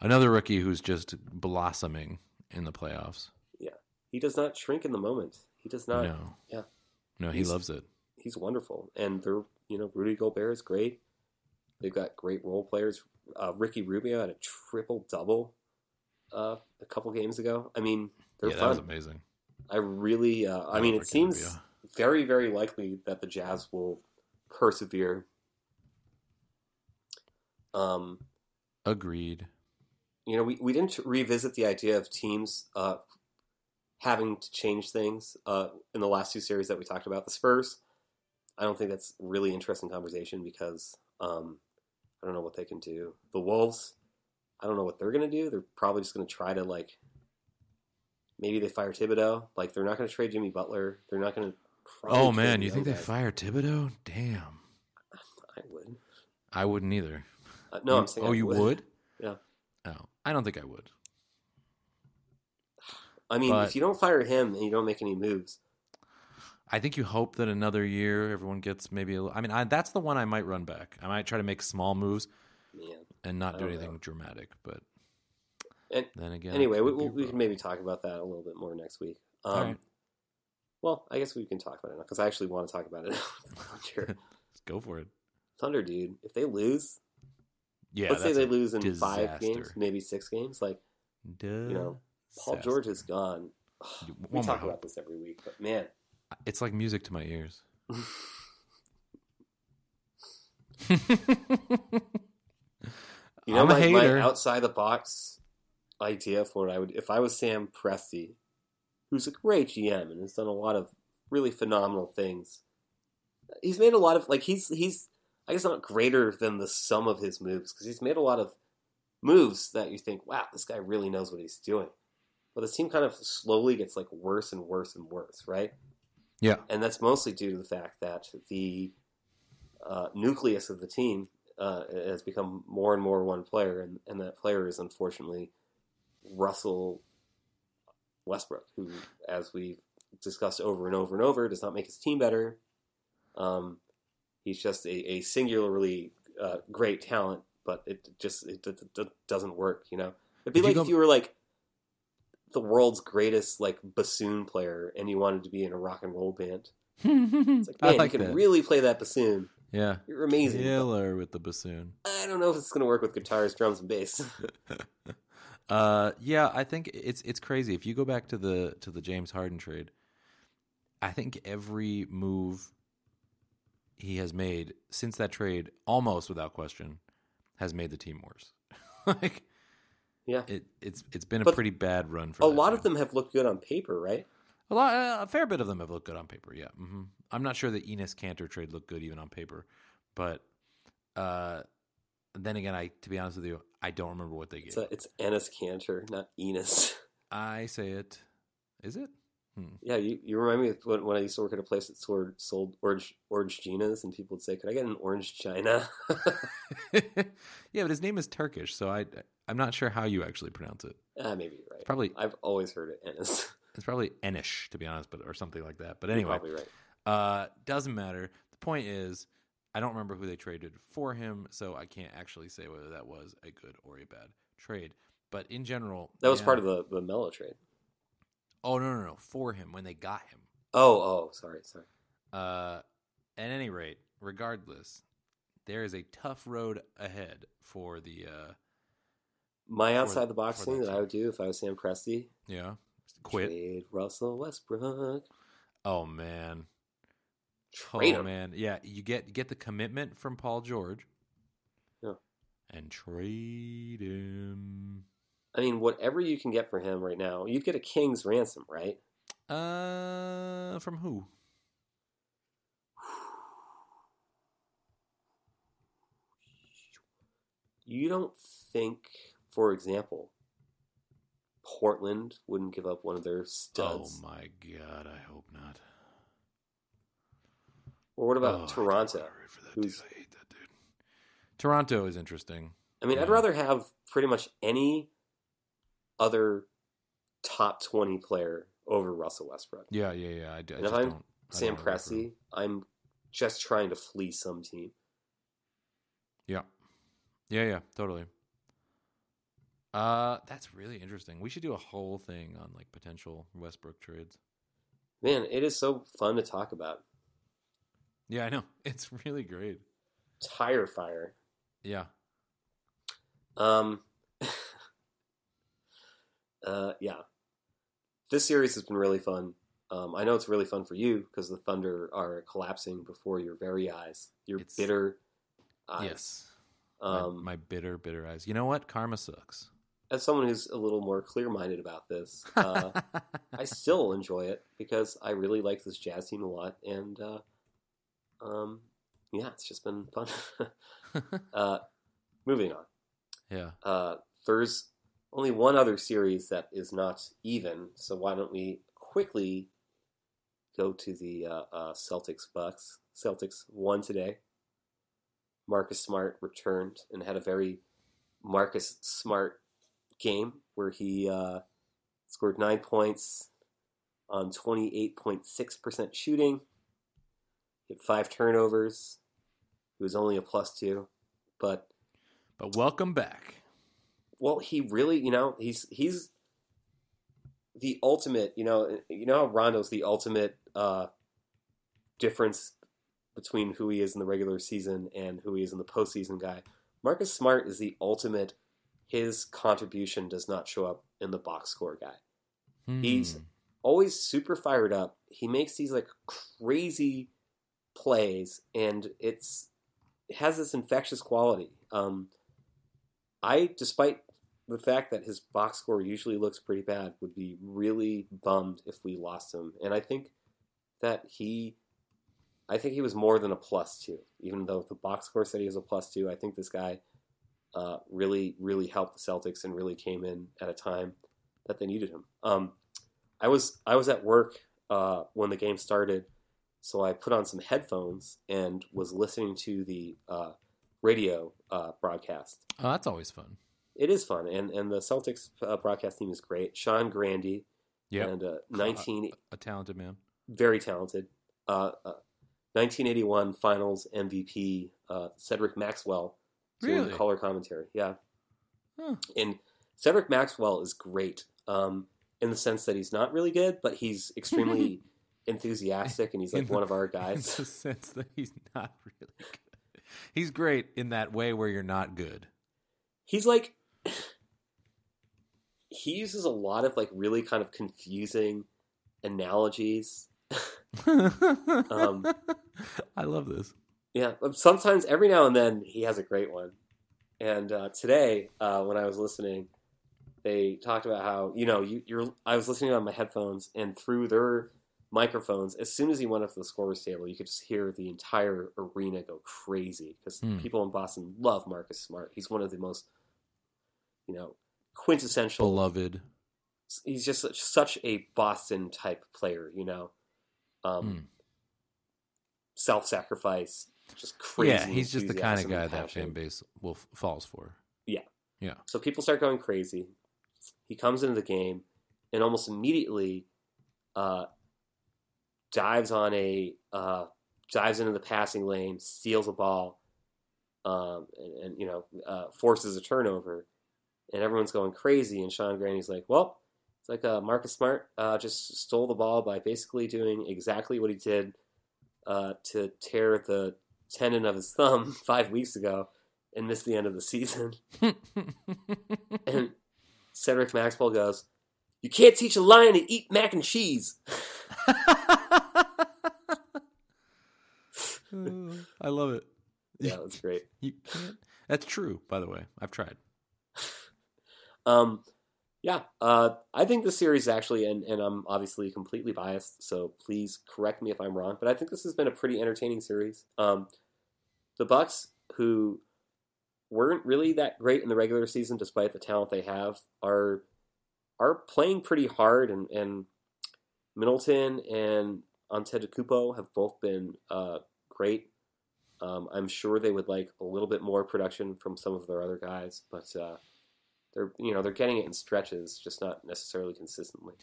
Another rookie who's just blossoming in the playoffs. Yeah. He does not shrink in the moment. He does not. no, yeah. no, he He's- loves it. He's wonderful, and they're you know Rudy Gobert is great. They've got great role players. Uh, Ricky Rubio had a triple double uh, a couple games ago. I mean, they're yeah, that was amazing. I really, uh, I I mean, it Ricky seems Rubio. very, very likely that the Jazz will persevere. Um, Agreed. you know, we, we didn't revisit the idea of teams uh, having to change things uh, in the last two series that we talked about. The Spurs, I don't think that's really interesting conversation because um, I don't know what they can do. The Wolves, I don't know what they're going to do. They're probably just going to try to like maybe they fire Thibodeau. Like they're not going to trade Jimmy Butler. They're not going to. Oh man, you think they fire Thibodeau? Damn, I would. I wouldn't either. Uh, no, You- I'm saying. Oh, I you would? Yeah. Oh, I don't think I would. I mean, But- if you don't fire him and you don't make any moves, I think you hope that another year everyone gets maybe. A, I mean, I, that's the one I might run back. I might try to make small moves and not do anything know. dramatic. But And then again, anyway, we, we, we can maybe talk about that a little bit more next week. Um, right. Well, I guess we can talk about it now because I actually want to talk about it. Let's go for it. Thunder, dude. If they lose, Yeah, let's say they lose in five games, maybe six games. Like you know, Paul disaster. George is gone. You- We talk about this every week, but man, It's like music to my ears. You know, I'm my, my outside the box idea for what I would, if I was Sam Presti, who's a great GM and has done a lot of really phenomenal things. He's made a lot of like he's he's I guess not greater than the sum of his moves because he's made a lot of moves that you think, wow, this guy really knows what he's doing. But this team kind of slowly gets like worse and worse and worse, right? Yeah. and that's mostly due to the fact that the uh, nucleus of the team uh, has become more and more one player, and, and that player is unfortunately Russell Westbrook, who, as we've discussed over and over and over, does not make his team better. Um, he's just a, a singularly uh, great talent, but it just it, doesn't work. You know, it'd be If you like go- if you were like the world's greatest like bassoon player, and you wanted to be in a rock and roll band. It's like, I man, like you can that. really play that bassoon. yeah. You're amazing. Killer with the bassoon. I don't know if it's going to work with guitars, drums, and bass. Uh, yeah, I think it's it's crazy. If you go back to the to the James Harden trade, I think every move he has made since that trade, almost without question, has made the team worse. like, Yeah. it it's it's been a pretty bad run for a lot team. of them have looked good on paper, right? A lot, a fair bit of them have looked good on paper. Yeah, hmm I'm not sure the Enos Kanter trade looked good even on paper, but uh, then again, I to be honest with you, I don't remember what they It's, gave. a, it's Ennis Kanter, not Enos. I say it. Is it? Hmm. yeah, you, you remind me of when, when I used to work at a place that sold, sold orange orange Ginas, and people would say, "Could I get an orange China?" yeah, but his name is Turkish, so I I'm not sure how you actually pronounce it. ah, maybe you're right. Probably I've always heard it Ennis. it's probably Enish to be honest, but or something like that. But You're anyway, probably right. uh, doesn't matter. The point is, I don't remember who they traded for him, so I can't actually say whether that was a good or a bad trade. But in general, That was yeah. part of the the Melo trade. Oh no, no, no, for him when they got him. Oh, oh, sorry, sorry. Uh, at any rate, regardless, there is a tough road ahead for the uh, My outside the box thing that I would do if I was Sam Presti, yeah quit. trade Russell Westbrook. Oh man, Trade oh him. man, yeah. You get get the commitment from Paul George, Yeah. and trade him. I mean, whatever you can get for him right now, you'd get a king's ransom, right? Uh, from who? You don't think, for example, Portland wouldn't give up one of their studs? Oh my god, I hope not. or what about Oh, Toronto? wanna for that who's- dude. I hate that dude. Toronto is interesting. I mean, I'd rather have pretty much any other top 20 player over Russell Westbrook. Yeah, yeah, yeah. I And if just I'm don't. I Sam don't wanna root for him. Presti, I'm just trying to flee some team. Yeah. Yeah, yeah, totally. Uh that's really interesting. We should do a whole thing on like potential Westbrook trades. Man, it is so fun to talk about. Yeah, I know. It's really great. Tire fire. Yeah. Um, uh, yeah. This series has been really fun. Um, I know it's really fun for you because the Thunder are collapsing before your very eyes. Your It's- bitter eyes. Yes. My- Um, my, bitter, bitter eyes. You know what? Karma sucks. as someone who's a little more clear-minded about this, uh, I still enjoy it because I really like this Jazz team a lot, and uh, um, yeah, it's just been fun. uh, moving on. yeah. Uh, there's only one other series that is not even, so why don't we quickly go to the uh, uh, Celtics Bucks? Celtics won today. Marcus Smart returned and had a very Marcus Smart game where he uh, scored nine points on 28.6% shooting, hit five turnovers. He was only a plus two, but But welcome back. Well, he really, you know, he's he's the ultimate. You know, you know how Rondo's the ultimate uh, difference between who he is in the regular season and who he is in the postseason guy. Marcus Smart is the ultimate. His contribution does not show up in the box score guy. He's- Hmm. always super fired up. He makes these like crazy plays, and it's it has this infectious quality. Um, I, despite the fact that his box score usually looks pretty bad, would be really bummed if we lost him. And I think that he, I think he was more than a plus two. Even though the box score said he was a plus two, I think this guy uh, really, really helped the Celtics and really came in at a time that they needed him. Um, I was I was at work uh, when the game started, so I put on some headphones and was listening to the uh, radio uh, broadcast. Oh, that's always fun. It is fun, and and the Celtics uh, broadcast team is great. Sean Grande, Yeah, and uh, nineteen a talented man. very talented. Uh, uh, 1981 Finals MVP uh, Cedric Maxwell doing Really? color commentary. Yeah, Huh. and Cedric Maxwell is great um, in the sense that he's not really good, but he's extremely enthusiastic, and he's like In the- one of our In guys. the sense that he's not really good. He's great in that way where you're not good. he's like he uses a lot of like really kind of confusing analogies. Um, I love this. Yeah, sometimes every now and then he has a great one. And uh, today, uh, when I was listening, they talked about how you know you, you're. I was listening on my headphones, and through their microphones, as soon as he went up to the scorers table, you could just hear the entire arena go crazy because Hmm. people in Boston love Marcus Smart. He's one of the most, you know, quintessential Beloved. he's just such, such a Boston type player, you know. Um, Hmm. Self-sacrifice, just crazy. yeah, he's just the kind of guy that fan base will falls for. Yeah, yeah. So people start going crazy. He comes into the game and almost immediately uh, dives on a uh, dives into the passing lane, steals a ball, um, and, and you know uh, forces a turnover, and everyone's going crazy. And Sean Grande's like, "Well, it's like uh, Marcus Smart uh, just stole the ball by basically doing exactly what he did uh, to tear the tendon of his thumb five weeks ago and miss the end of the season." And Cedric Maxwell goes, You can't teach a lion to eat mac and cheese. I love it. Yeah, that's great. You can't. That's true, by the way. I've tried. Um, yeah, uh, I think this series actually, and, and I'm obviously completely biased, so please correct me if I'm wrong, but I think this has been a pretty entertaining series. Um, the Bucks, who weren't really that great in the regular season, despite the talent they have, are are playing pretty hard, and, and Middleton and Antetokounmpo have both been uh, great. Um, I'm sure they would like a little bit more production from some of their other guys, but uh, they're you know they're getting it in stretches, just not necessarily consistently.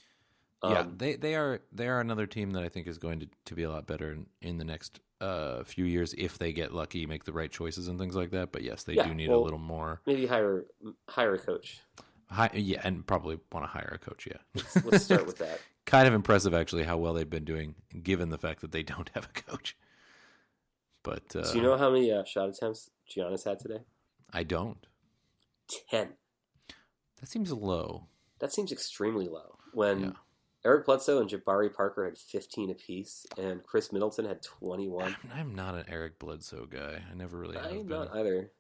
yeah, Um, they they are they are another team that I think is going to, to be a lot better in, in the next uh, few years if they get lucky, make the right choices and things like that. But yes, they Yeah, do need well- a little more. maybe hire hire a coach. Hi, yeah, and probably want to hire a coach. Yeah, Let's, let's start with that. kind of impressive actually how well they've been doing given the fact that they don't have a coach. But uh, Do you know how many uh, shot attempts Giannis had today? I don't. Ten. That seems low. That seems extremely low. When Yeah. Eric Bledsoe and Jabari Parker had 15 apiece, and Khris Middleton had 21. I'm, I'm not an Eric Bledsoe guy. I never really I'm been. not either.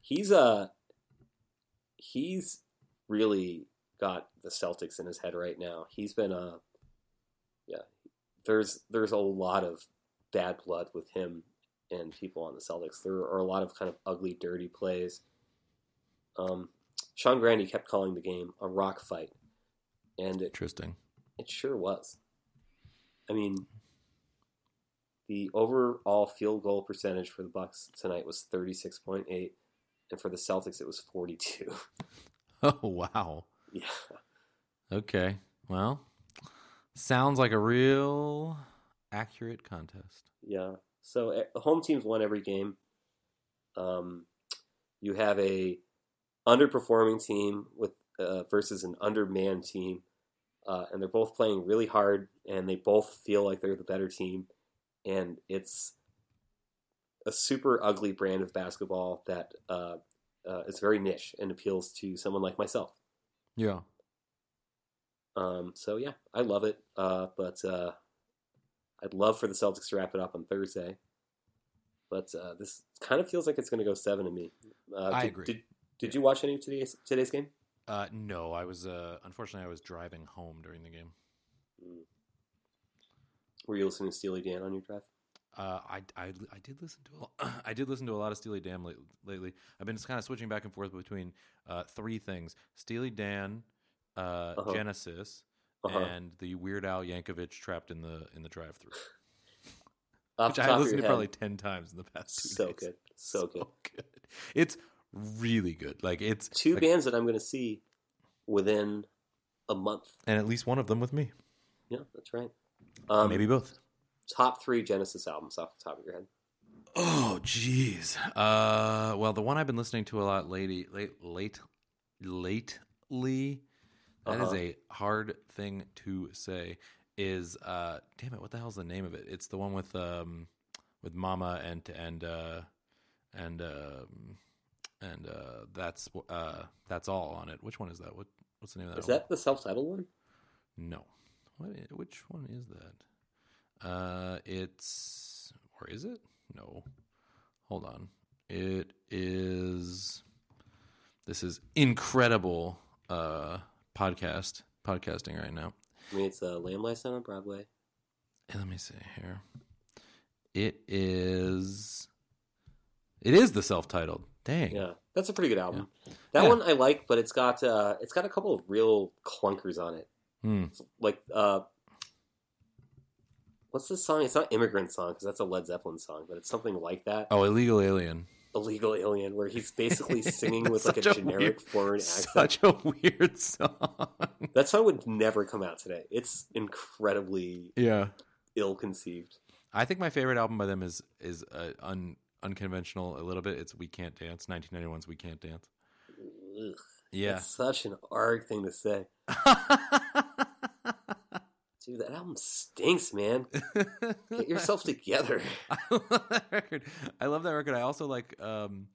He's uh he's really got the Celtics in his head right now. He's been uh yeah. There's there's a lot of bad blood with him and people on the Celtics. There are a lot of kind of ugly, dirty plays. Um, Sean Grande kept calling the game a rock fight, and it Interesting. it sure was. I mean, the overall field goal percentage for the Bucks tonight was thirty six point eight, and for the Celtics it was forty two. Oh wow. yeah, Okay. Well, sounds like a real accurate contest. yeah. So eh, home teams won every game. Um, you have a underperforming team with uh, versus an undermanned team, uh, and they're both playing really hard, and they both feel like they're the better team, and it's a super ugly brand of basketball that uh, uh, is very niche and appeals to someone like myself. Yeah. Um, so yeah, I love it. Uh, but uh, I'd love for the Celtics to wrap it up on Thursday. But uh, this kind of feels like it's going to go seven to me. Uh, I did, agree. Did, did you watch any of today's today's game? Uh, no, I was uh, unfortunately I was driving home during the game. Were you listening to Steely Dan on your drive? Uh, I, I, I did listen to a, I did listen to a lot of Steely Dan late, lately. I've been kind of switching back and forth between uh, three things: Steely Dan, uh, Uh-huh. Genesis, Uh-huh. and the Weird Al Yankovic trapped in the in the drive-through, which I listened to head, probably ten times in the past two so days. good, so, good. good. It's really good. Like it's Two like- bands that I'm going to see within a month. and at least one of them with me. Yeah, that's right. Um, Maybe both. top three Genesis albums off the top of your head. Oh, jeez. Uh, well, the one I've been listening to a lot lately, late, late, lately, that is Uh-huh. a hard thing to say. Is uh, damn it, what the hell's the name of it? It's the one with um, with Mama and and uh, and um, and uh, that's uh, that's all on it. Which one is that? What what's the name of that? Is one? that the self-titled one? No. What? Which one is that? Uh, it's or is it? No. Hold on. It is. This is incredible. Uh, podcast podcasting right now. I mean, it's uh, Lamb Down on Broadway. And let me see here. It is. It is the self-titled. Dang. Yeah, that's a pretty good album. That Yeah. one I like, but it's got uh, it's got a couple of real clunkers on it. Hmm. Like, uh, what's the song? It's not "Immigrant Song" because that's a Led Zeppelin song, but it's something like that. Oh, illegal alien. "Illegal Alien," where he's basically singing with like a a generic weird- foreign accent. Such a weird song. That song would never come out today. It's incredibly yeah. ill-conceived. I think my favorite album by them is is uh, un, unconventional a little bit. It's "We Can't Dance," 1991's "We Can't Dance." Ugh, Yeah, such an arg thing to say. Dude, that album stinks, man. Get yourself together. I love that record. I love that record. I also like um,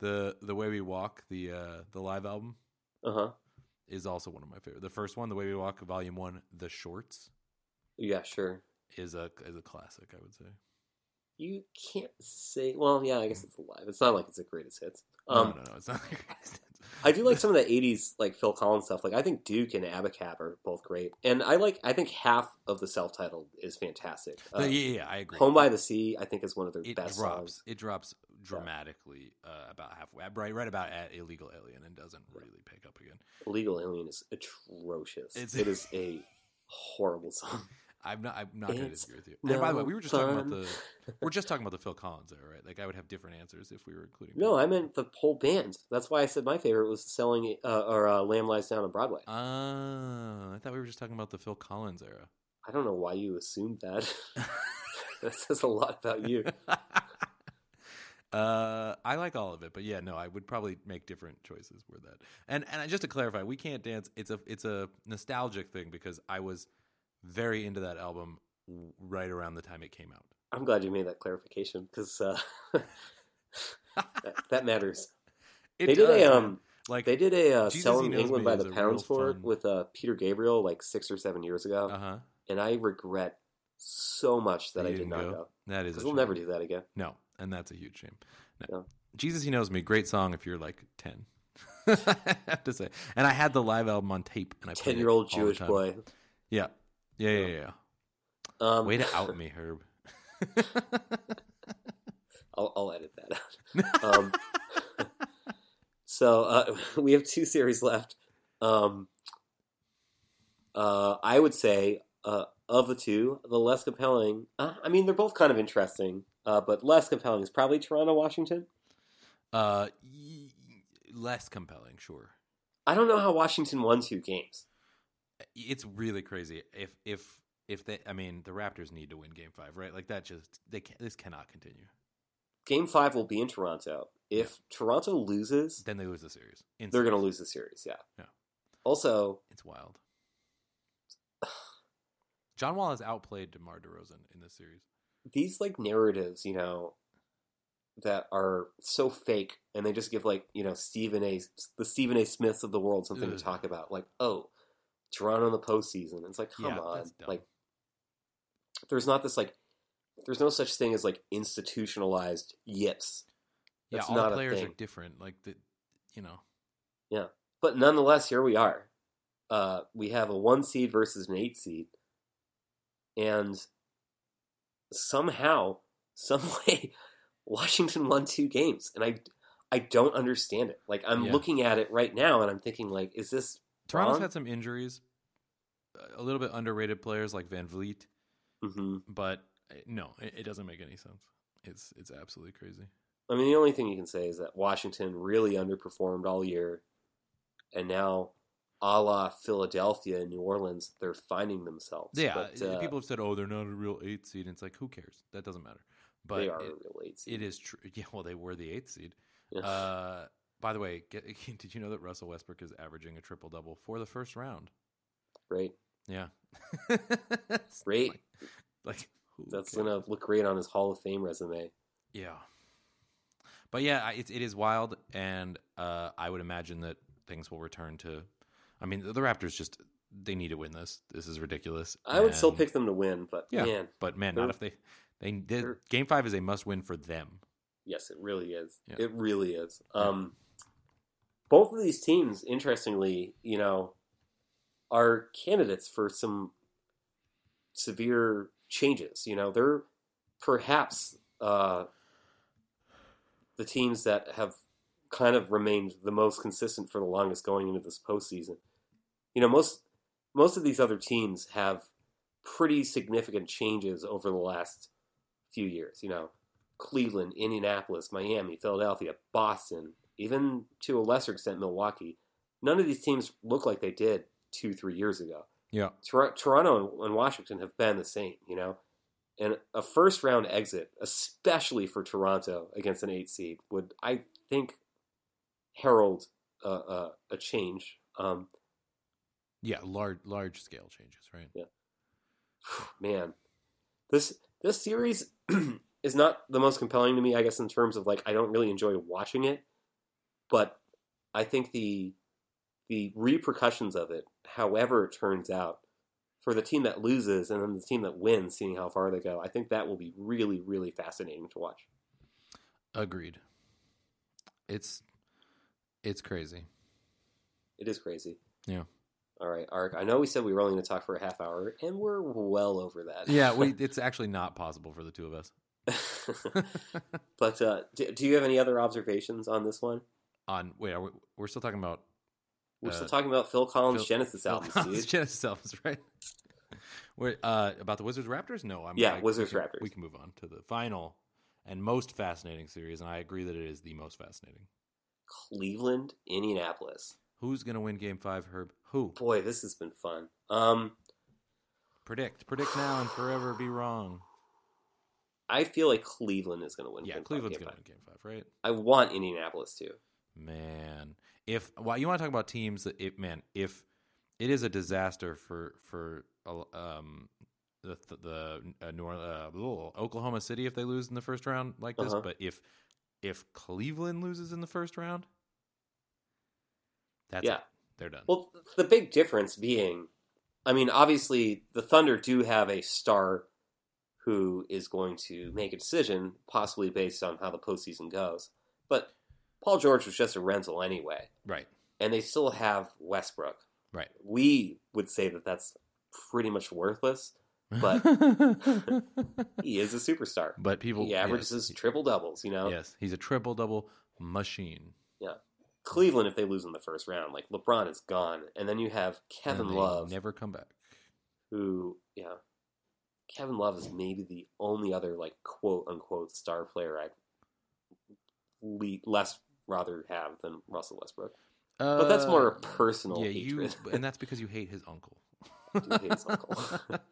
the the way we walk. The uh, the live album Uh huh. is also one of my favorite. The first one, the way we walk, volume one, the shorts Yeah, sure. is a is a classic. I would say. You can't say. Well, yeah, I guess it's alive. It's not like it's the greatest hits. No, Um, no, no, it's not. the greatest. I do like some of the '80s, like Phil Collins stuff. Like I think Duke and Abacab are both great, and I like. I think half of the self-titled is fantastic. Uh, But yeah, yeah, I agree. Home by the Sea, I think, is one of their it best drops. songs. It drops dramatically uh, about halfway, right, right about at illegal alien, and doesn't really pick up again. Illegal Alien is atrocious. It's- it is a horrible song. I'm not. I'm not going to disagree with you. And by the way, we were just talking about the. We're just talking about the Phil Collins era, right? Like I would have different answers if we were including. No, I meant the whole band. That's why I said my favorite was selling uh, or uh, Lamb Lies Down on Broadway. Ah, I thought we were just talking about the Phil Collins era. I don't know why you assumed that. that says a lot about you. uh, I like all of it, but yeah, no, I would probably make different choices for that. And and just to clarify, we can't dance. It's a it's a nostalgic thing because I was very into that album right around the time it came out. I'm glad you made that clarification because uh, that, that matters. It they did a um, like they did a uh, selling England by the pounds for it with uh, Peter Gabriel like six or seven years ago, uh huh. and I regret so much that I did didn't go? go That is we'll never do that again. No, and that's a huge shame. No. No. Jesus, He Knows Me, great song if you're like 10. I have to say. And I had the live album on tape. and I played Ten year old Jewish boy. Yeah. Yeah, yeah, yeah. Um, Way to out me, Herb. I'll, I'll edit that out. Um, so uh, we have two series left. Um, uh, I would say uh, of the two, the less compelling. Uh, I mean, they're both kind of interesting, uh, but less compelling is probably Toronto, Washington. uh, y- less compelling, sure. I don't know how Washington won two games. It's really crazy. If if if they, I mean, the Raptors need to win Game Five, right? Like that. Just they can, this cannot continue. Game five will be in Toronto. If Toronto loses, Then they lose the series. they're going to lose the series. Yeah. Yeah. Also, It's wild. John Wall has outplayed DeMar DeRozan in this series. these like narratives, you know, that are so fake, and they just give like you know Stephen A. the Stephen A. Smiths of the world something Ugh. to talk about. Like, oh, Toronto in the postseason. It's like, come Yeah, on, like there's not this like there's no such thing as like institutionalized yips. Yeah, all not the a players are different. Like the, you know, Yeah, But nonetheless, here we are. Uh, we have a one seed versus an eight seed, and somehow, some way, Washington won two games, and I, I don't understand it. Like I'm Yeah. looking at it right now, and I'm thinking, like, is this Toronto's had some injuries, a little bit underrated players like VanVleet, hmm but uh, no, it, it doesn't make any sense. It's it's absolutely crazy. I mean, the only thing you can say is that Washington really underperformed all year, and now, a la Philadelphia and New Orleans, they're finding themselves. Yeah, but, uh, uh, people have said, "Oh, they're not a real eight seed." And it's like, who cares? That doesn't matter. But they are it, a real eight seed. it is true. Yeah, well, they were the eighth seed. Yeah. Uh, by the way, get, did you know that Russell Westbrook is averaging a triple double for the first round? Great. Yeah, Great. Like, like, That's cares? gonna look great on his Hall of Fame resume. Yeah. But yeah, it, it is wild, and uh, I would imagine that things will return to. I mean, the Raptors just they need to win this. This is ridiculous. I would still pick them to win, but Yeah, man, but man, not if they they Game five is a must win for them. yes, it really is. Yeah. It really is. Yeah. Both of these teams, interestingly, you know, are candidates for some severe changes. You know, they're perhaps uh, the teams that have kind of remained the most consistent for the longest going into this postseason. You know, most most of these other teams have pretty significant changes over the last few years. You know, Cleveland, Indianapolis, Miami, Philadelphia, Boston, even to a lesser extent Milwaukee. None of these teams look like they did two, three years ago. Yeah, Tor- Toronto and Washington have been the same, you know. And a first round exit, especially for Toronto against an eight seed, would I think herald uh, uh, a change. Um, yeah, large large scale changes, right? Yeah. man, this this series is not the most compelling to me. I guess in terms of like I don't really enjoy watching it, but I think the the repercussions of it, however it turns out, for the team that loses and then the team that wins, seeing how far they go, I think that will be really really fascinating to watch. Agreed. It's it's crazy. It is crazy. Yeah. All right, Ark. I know we said we were only going to talk for a half hour, and we're well over that. Yeah, we, it's actually not possible for the two of us. but uh, do, do you have any other observations on this one? On wait, are we, we're still talking about We're Uh, still talking about Phil Collins' Phil- Genesis Phil albums, Collins' dude. Genesis albums, right? Wait, uh, about the Wizards Raptors? No, I'm Yeah, like, Wizards we can, Raptors. We can move on to the final and most fascinating series, and I agree that it is the most fascinating. Cleveland, Indianapolis. Who's gonna win Game Five, Herb? Who? Boy, this has been fun. Um, Predict, predict now, and forever be wrong. I feel like Cleveland is going to win. Yeah, Game five, Cleveland's gonna five. win Game Five, right? I want Indianapolis too. Man, if well, you want to talk about teams that it man, if it is a disaster for for uh, um the the uh, New Orleans, uh, Oklahoma City if they lose in the first round like this, Uh-huh. but if if Cleveland loses in the first round, that's Yeah. it. they're done. Well, the big difference being, I mean, obviously the Thunder do have a star who is going to make a decision, possibly based on how the postseason goes. But Paul George was just a rental anyway, right, and they still have Westbrook. right. We would say that that's pretty much worthless. But- He is a superstar. but people he averages yes, triple doubles. You know, yes, he's a triple double machine. Yeah. Cleveland if they lose in the first round, like LeBron is gone, and then you have Kevin Love, never come back. who, yeah, Kevin Love is maybe the only other like quote unquote star player I'd le- less rather have than Russell Westbrook. But that's more Uh, personal yeah, you, and that's because you hate his uncle. do hate his uncle.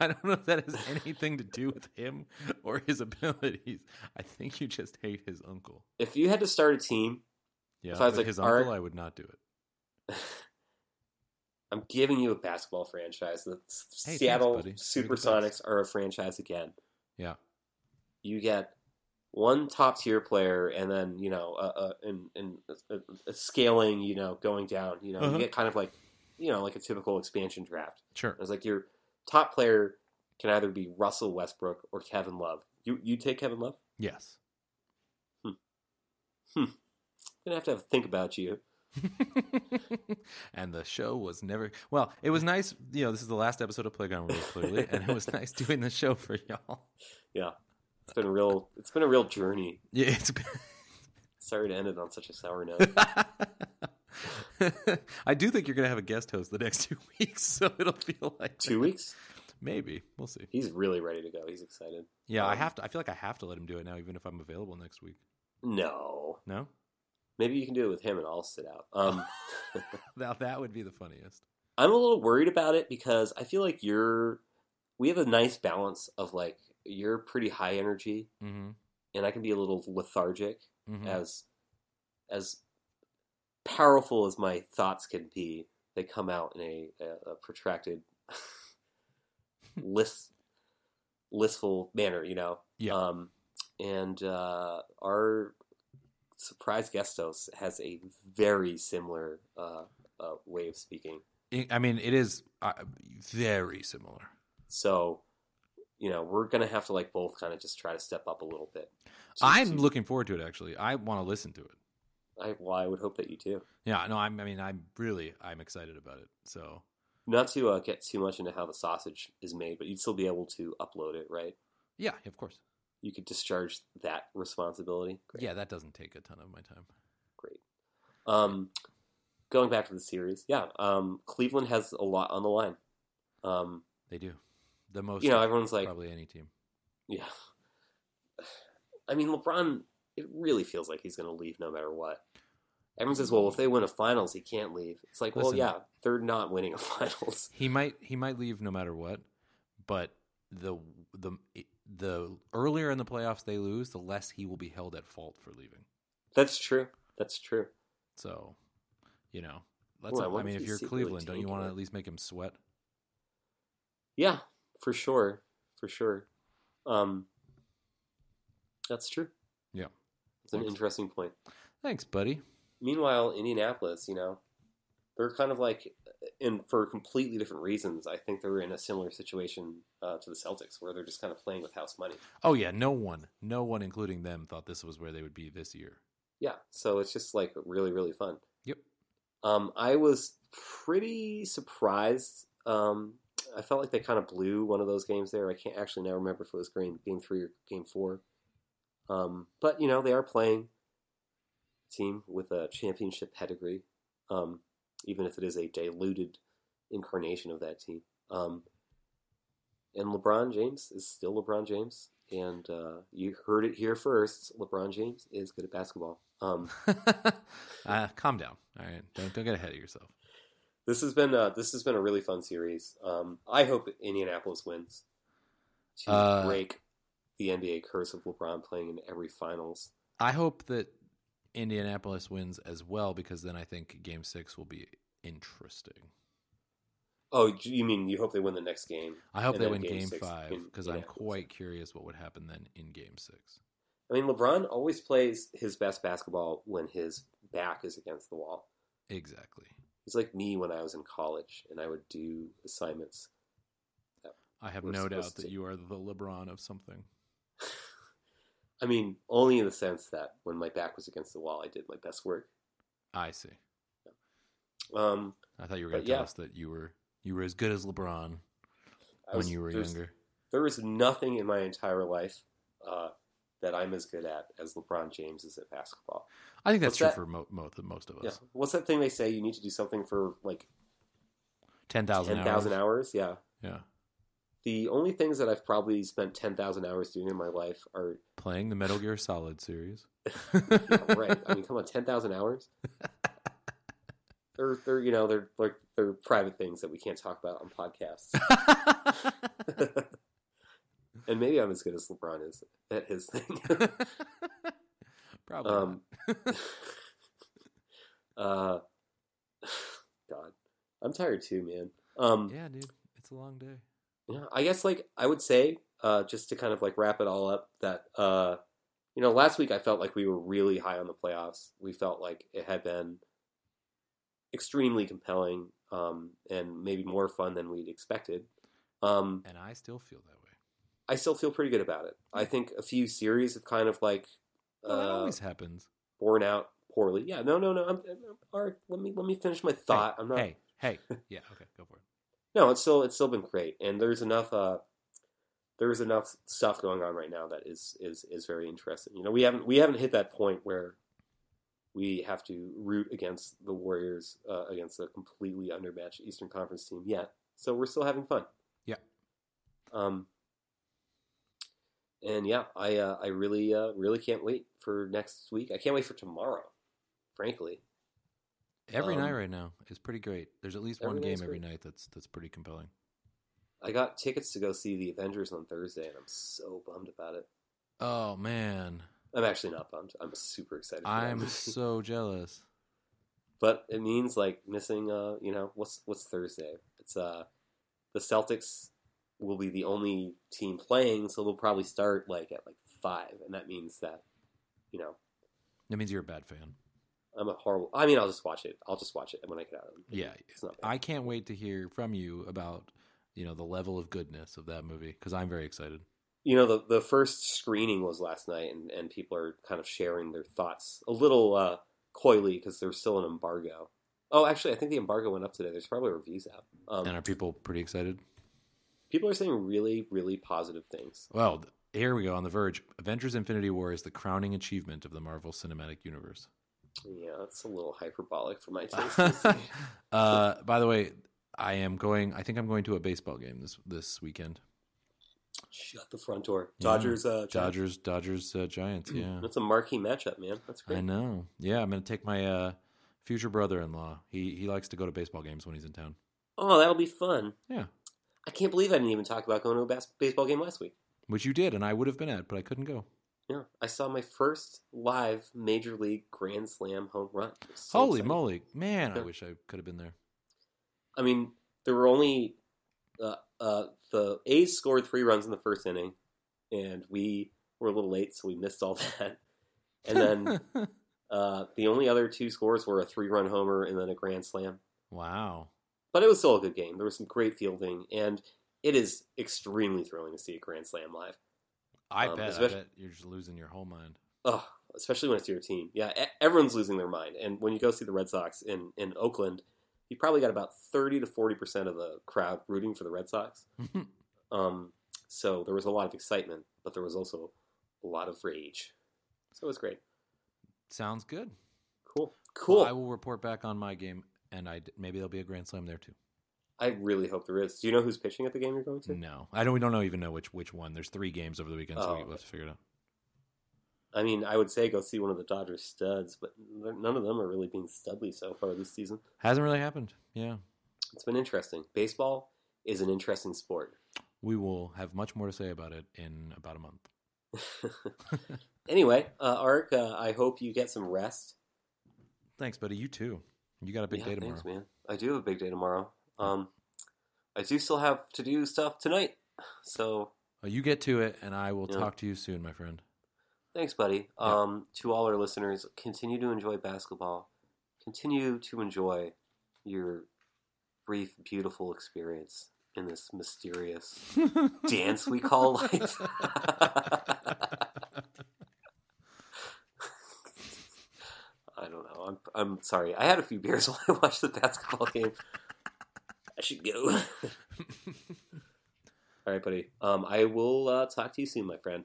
I don't know if that has anything to do with him or his abilities. I think you just hate his uncle. if you had to start a team, Yeah, If I was like, his uncle, I would not do it. I'm giving you a basketball franchise. The Hey, Seattle buddy. Supersonics are a franchise again. Yeah, You get one top tier player, and then you know, uh, uh, and and a scaling, you know, going down. You know, Uh-huh. you get kind of like, you know, like a typical expansion draft. Sure. It's like your top player can either be Russell Westbrook or Kevin Love. You you take Kevin Love? Yes. Hmm. Hmm. Gonna have to have a think about you. and the show was never well. It was nice, you know. This is the last episode of Playground Rules, clearly, and it was nice doing the show for y'all. Yeah, it's been a real it's been a real journey. Yeah, it's been. Sorry to end it on such a sour note. I do think you're gonna have a guest host the next two weeks, so it'll feel like Two weeks. maybe we'll see. He's really ready to go. He's excited. Yeah, I Um, have to. I feel like I have to let him do it now, even if I'm available next week. No, No, maybe you can do it with him, and I'll sit out. Um, now that would be the funniest. I'm a little worried about it because I feel like you're. We have a nice balance of like you're pretty high energy, Mm-hmm. and I can be a little lethargic. mm-hmm. As as powerful as my thoughts can be, they come out in a, a, a protracted, list, listful manner. You know. Yeah. Um, and uh, our surprise guest host has a very similar uh, uh, way of speaking. I- I mean, it is uh, very similar. So, you know, we're gonna have to like both kind of just try to step up a little bit. to- I'm to- looking forward to it. Actually, I want to listen to it. I, well, I would hope that you too. Yeah, no, I'm, I mean, I'm really, I'm excited about it. So Not to uh, get too much into how the sausage is made, but you'd still be able to upload it, right? yeah, of course. You could discharge that responsibility. Great. Yeah, that doesn't take a ton of my time. Great. Um, going back to the series, yeah, um, Cleveland has a lot on the line. Um, They do the most. you know, everyone's like, probably any team. yeah. I mean, LeBron. It really feels like he's going to leave no matter what. Everyone says, "Well, if they win a finals, he can't leave." It's like, well, yeah, they're not winning a finals. He might, he might leave no matter what. But the the the earlier in the playoffs they lose, the less he will be held at fault for leaving. That's true. That's true. So, you know, let's. Ooh, I I, mean, if you're Cleveland, don't you want to at least make him sweat? Yeah, for sure, for sure. Um, that's true. Yeah. it's an interesting point. Thanks, buddy. Meanwhile, Indianapolis, you know, they're kind of like, and for completely different reasons. I think they're in a similar situation uh, to the Celtics, where they're just kind of playing with house money. Oh yeah, no one, no one, including them, thought this was where they would be this year. Yeah, so it's just like really, really fun. Yep. Um, I was pretty surprised. Um, I felt like they kind of blew one of those games there. I can't actually now remember if it was game game three or game four. Um, but you know they are playing a team with a championship pedigree, um, even if it is a diluted incarnation of that team. Um, and LeBron James is still LeBron James, and uh, you heard it here first. LeBron James is good at basketball. Um, uh, calm down. All right, don't don't get ahead of yourself. This has been uh, this has been a really fun series. Um, I hope Indianapolis wins to Uh, break the NBA curse of LeBron playing in every finals. I hope that Indianapolis wins as well because then I think Game Six will be interesting. Oh, you mean you hope they win the next game? I hope they win Game Game Five because I'm quite curious what would happen then in Game Six. I mean, LeBron always plays his best basketball when his back is against the wall. Exactly. He's like me when I was in college and I would do assignments. I have no doubt that to- you are the LeBron of something. I mean, only in the sense that when my back was against the wall, I did my best work. I see. Um, I thought you were going to tell yeah. us that you were you were as good as LeBron I when was- you were younger. there is nothing in my entire life uh, that I'm as good at as LeBron James is at basketball. I think that's What's true that? for mo- most most of Yeah. us. What's that thing they say? You need to do something for like Ten thousand ten thousand hours. Yeah. Yeah, The only things that I've probably spent ten thousand hours doing in my life are playing the Metal Gear Solid series. yeah, right. I mean, come on, ten thousand hours. They're they're you know they're like they're private things that we can't talk about on podcasts. and maybe I'm as good as LeBron is at his thing. Probably. Um, uh, God, I'm tired too, man. Um. Yeah, dude, it's a long day. yeah, I guess like I would say, uh, just to kind of like wrap it all up, that uh, you know, last week I felt like we were really high on the playoffs. We felt like it had been extremely compelling um, and maybe more fun than we'd expected. Um, And I still feel that way. I still feel pretty good about it. I think a few series have kind of like Well, that uh, always happens. Born out poorly. Yeah, no, no, no. I'm, I'm, all right, let me let me finish my thought. I'm not. Hey, hey, yeah, okay, go for it. No, it's still it's still been great, and there's enough uh, there's enough stuff going on right now that is is is very interesting. You know, we haven't we haven't hit that point where we have to root against the Warriors uh, against a completely undermatched Eastern Conference team yet. So we're still having fun. Yeah. Um. And yeah, I uh, I really uh, really can't wait for next week. I can't wait for tomorrow. Frankly, Every Um, night right now is pretty great. There's at least one game every great. night that's that's pretty compelling. I got tickets to go see the Avengers on Thursday, and I'm so bummed about it. Oh man, I'm actually not bummed. I'm super excited. I'm so jealous. but it means like missing. Uh, you know, what's what's Thursday? It's uh, the Celtics will be the only team playing, so they'll probably start like at like five, and that means that, you know, That means you're a bad fan. I'm a horrible. I mean, I'll just watch it. I'll just watch it when I get out. Of it. Yeah, it's not. Bad. I can't wait to hear from you about you know the level of goodness of that movie because I'm very excited. you know, the the first screening was last night, and and people are kind of sharing their thoughts a little uh, coyly because there's still an embargo. Oh, actually, I think the embargo went up today. There's probably reviews out. Um, and are people pretty excited? People are saying really, really positive things. Well, here we go on the verge. Avengers: Infinity War is the crowning achievement of the Marvel Cinematic Universe. Yeah, that's a little hyperbolic for my taste. uh, by the way, I am going. I think I'm going to a baseball game this this weekend. Shut the front door. Yeah. Dodgers, uh, Giants. Dodgers, Dodgers, uh, Giants. Yeah, That's a marquee matchup, man. That's great. I know. Yeah, I'm going to take my uh, future brother-in-law. He he likes to go to baseball games when he's in town. Oh, that'll be fun. Yeah, I can't believe I didn't even talk about going to a bas- baseball game last week. which you did, and I would have been at, but I couldn't go. Yeah, I saw my first live major league grand slam home run. So Holy exciting. moly, man! I wish I could have been there. I mean, there were only uh, uh, the A's scored three runs in the first inning, and we were a little late, so we missed all that. And then uh, the only other two scores were a three-run homer and then a grand slam. wow. But it was still a good game. There was some great fielding, and it is extremely thrilling to see a grand slam live. I Um, bet. I bet you're just losing your whole mind. Oh, especially when it's your team. Yeah, everyone's losing their mind. And when you go see the Red Sox in, in Oakland, you probably got about 30 to 40% of the crowd rooting for the Red Sox. Um, so there was a lot of excitement, but there was also a lot of rage. So it was great. Sounds good. Cool. Cool. Well, I will report back on my game, and I maybe there'll be a grand slam there too. I really hope there is. Do you know who's pitching at the game you're going to? No, I don't. We don't know even know which which one. There's three games over the weekend, so Oh, we'll have to figure it out. I mean, I would say go see one of the Dodgers studs, but none of them are really being studly so far this season. Hasn't really happened. Yeah, It's been interesting. Baseball is an interesting sport. we will have much more to say about it in about a month. anyway, uh, Ark, uh, I hope you get some rest. Thanks, buddy. You too. You got a big Yeah, day tomorrow. Thanks, man. I do have a big day tomorrow. Um, I do still have to do stuff tonight. So Well, you get to it, and I will Yeah. talk to you soon, my friend. thanks, buddy. Yeah. Um, to all our listeners, continue to enjoy basketball. Continue to enjoy your brief, beautiful experience in this mysterious dance we call life. I don't know. I'm I'm sorry. I had a few beers while I watched the basketball game. I should go. All right, buddy. Um, I will uh, talk to you soon, my friend.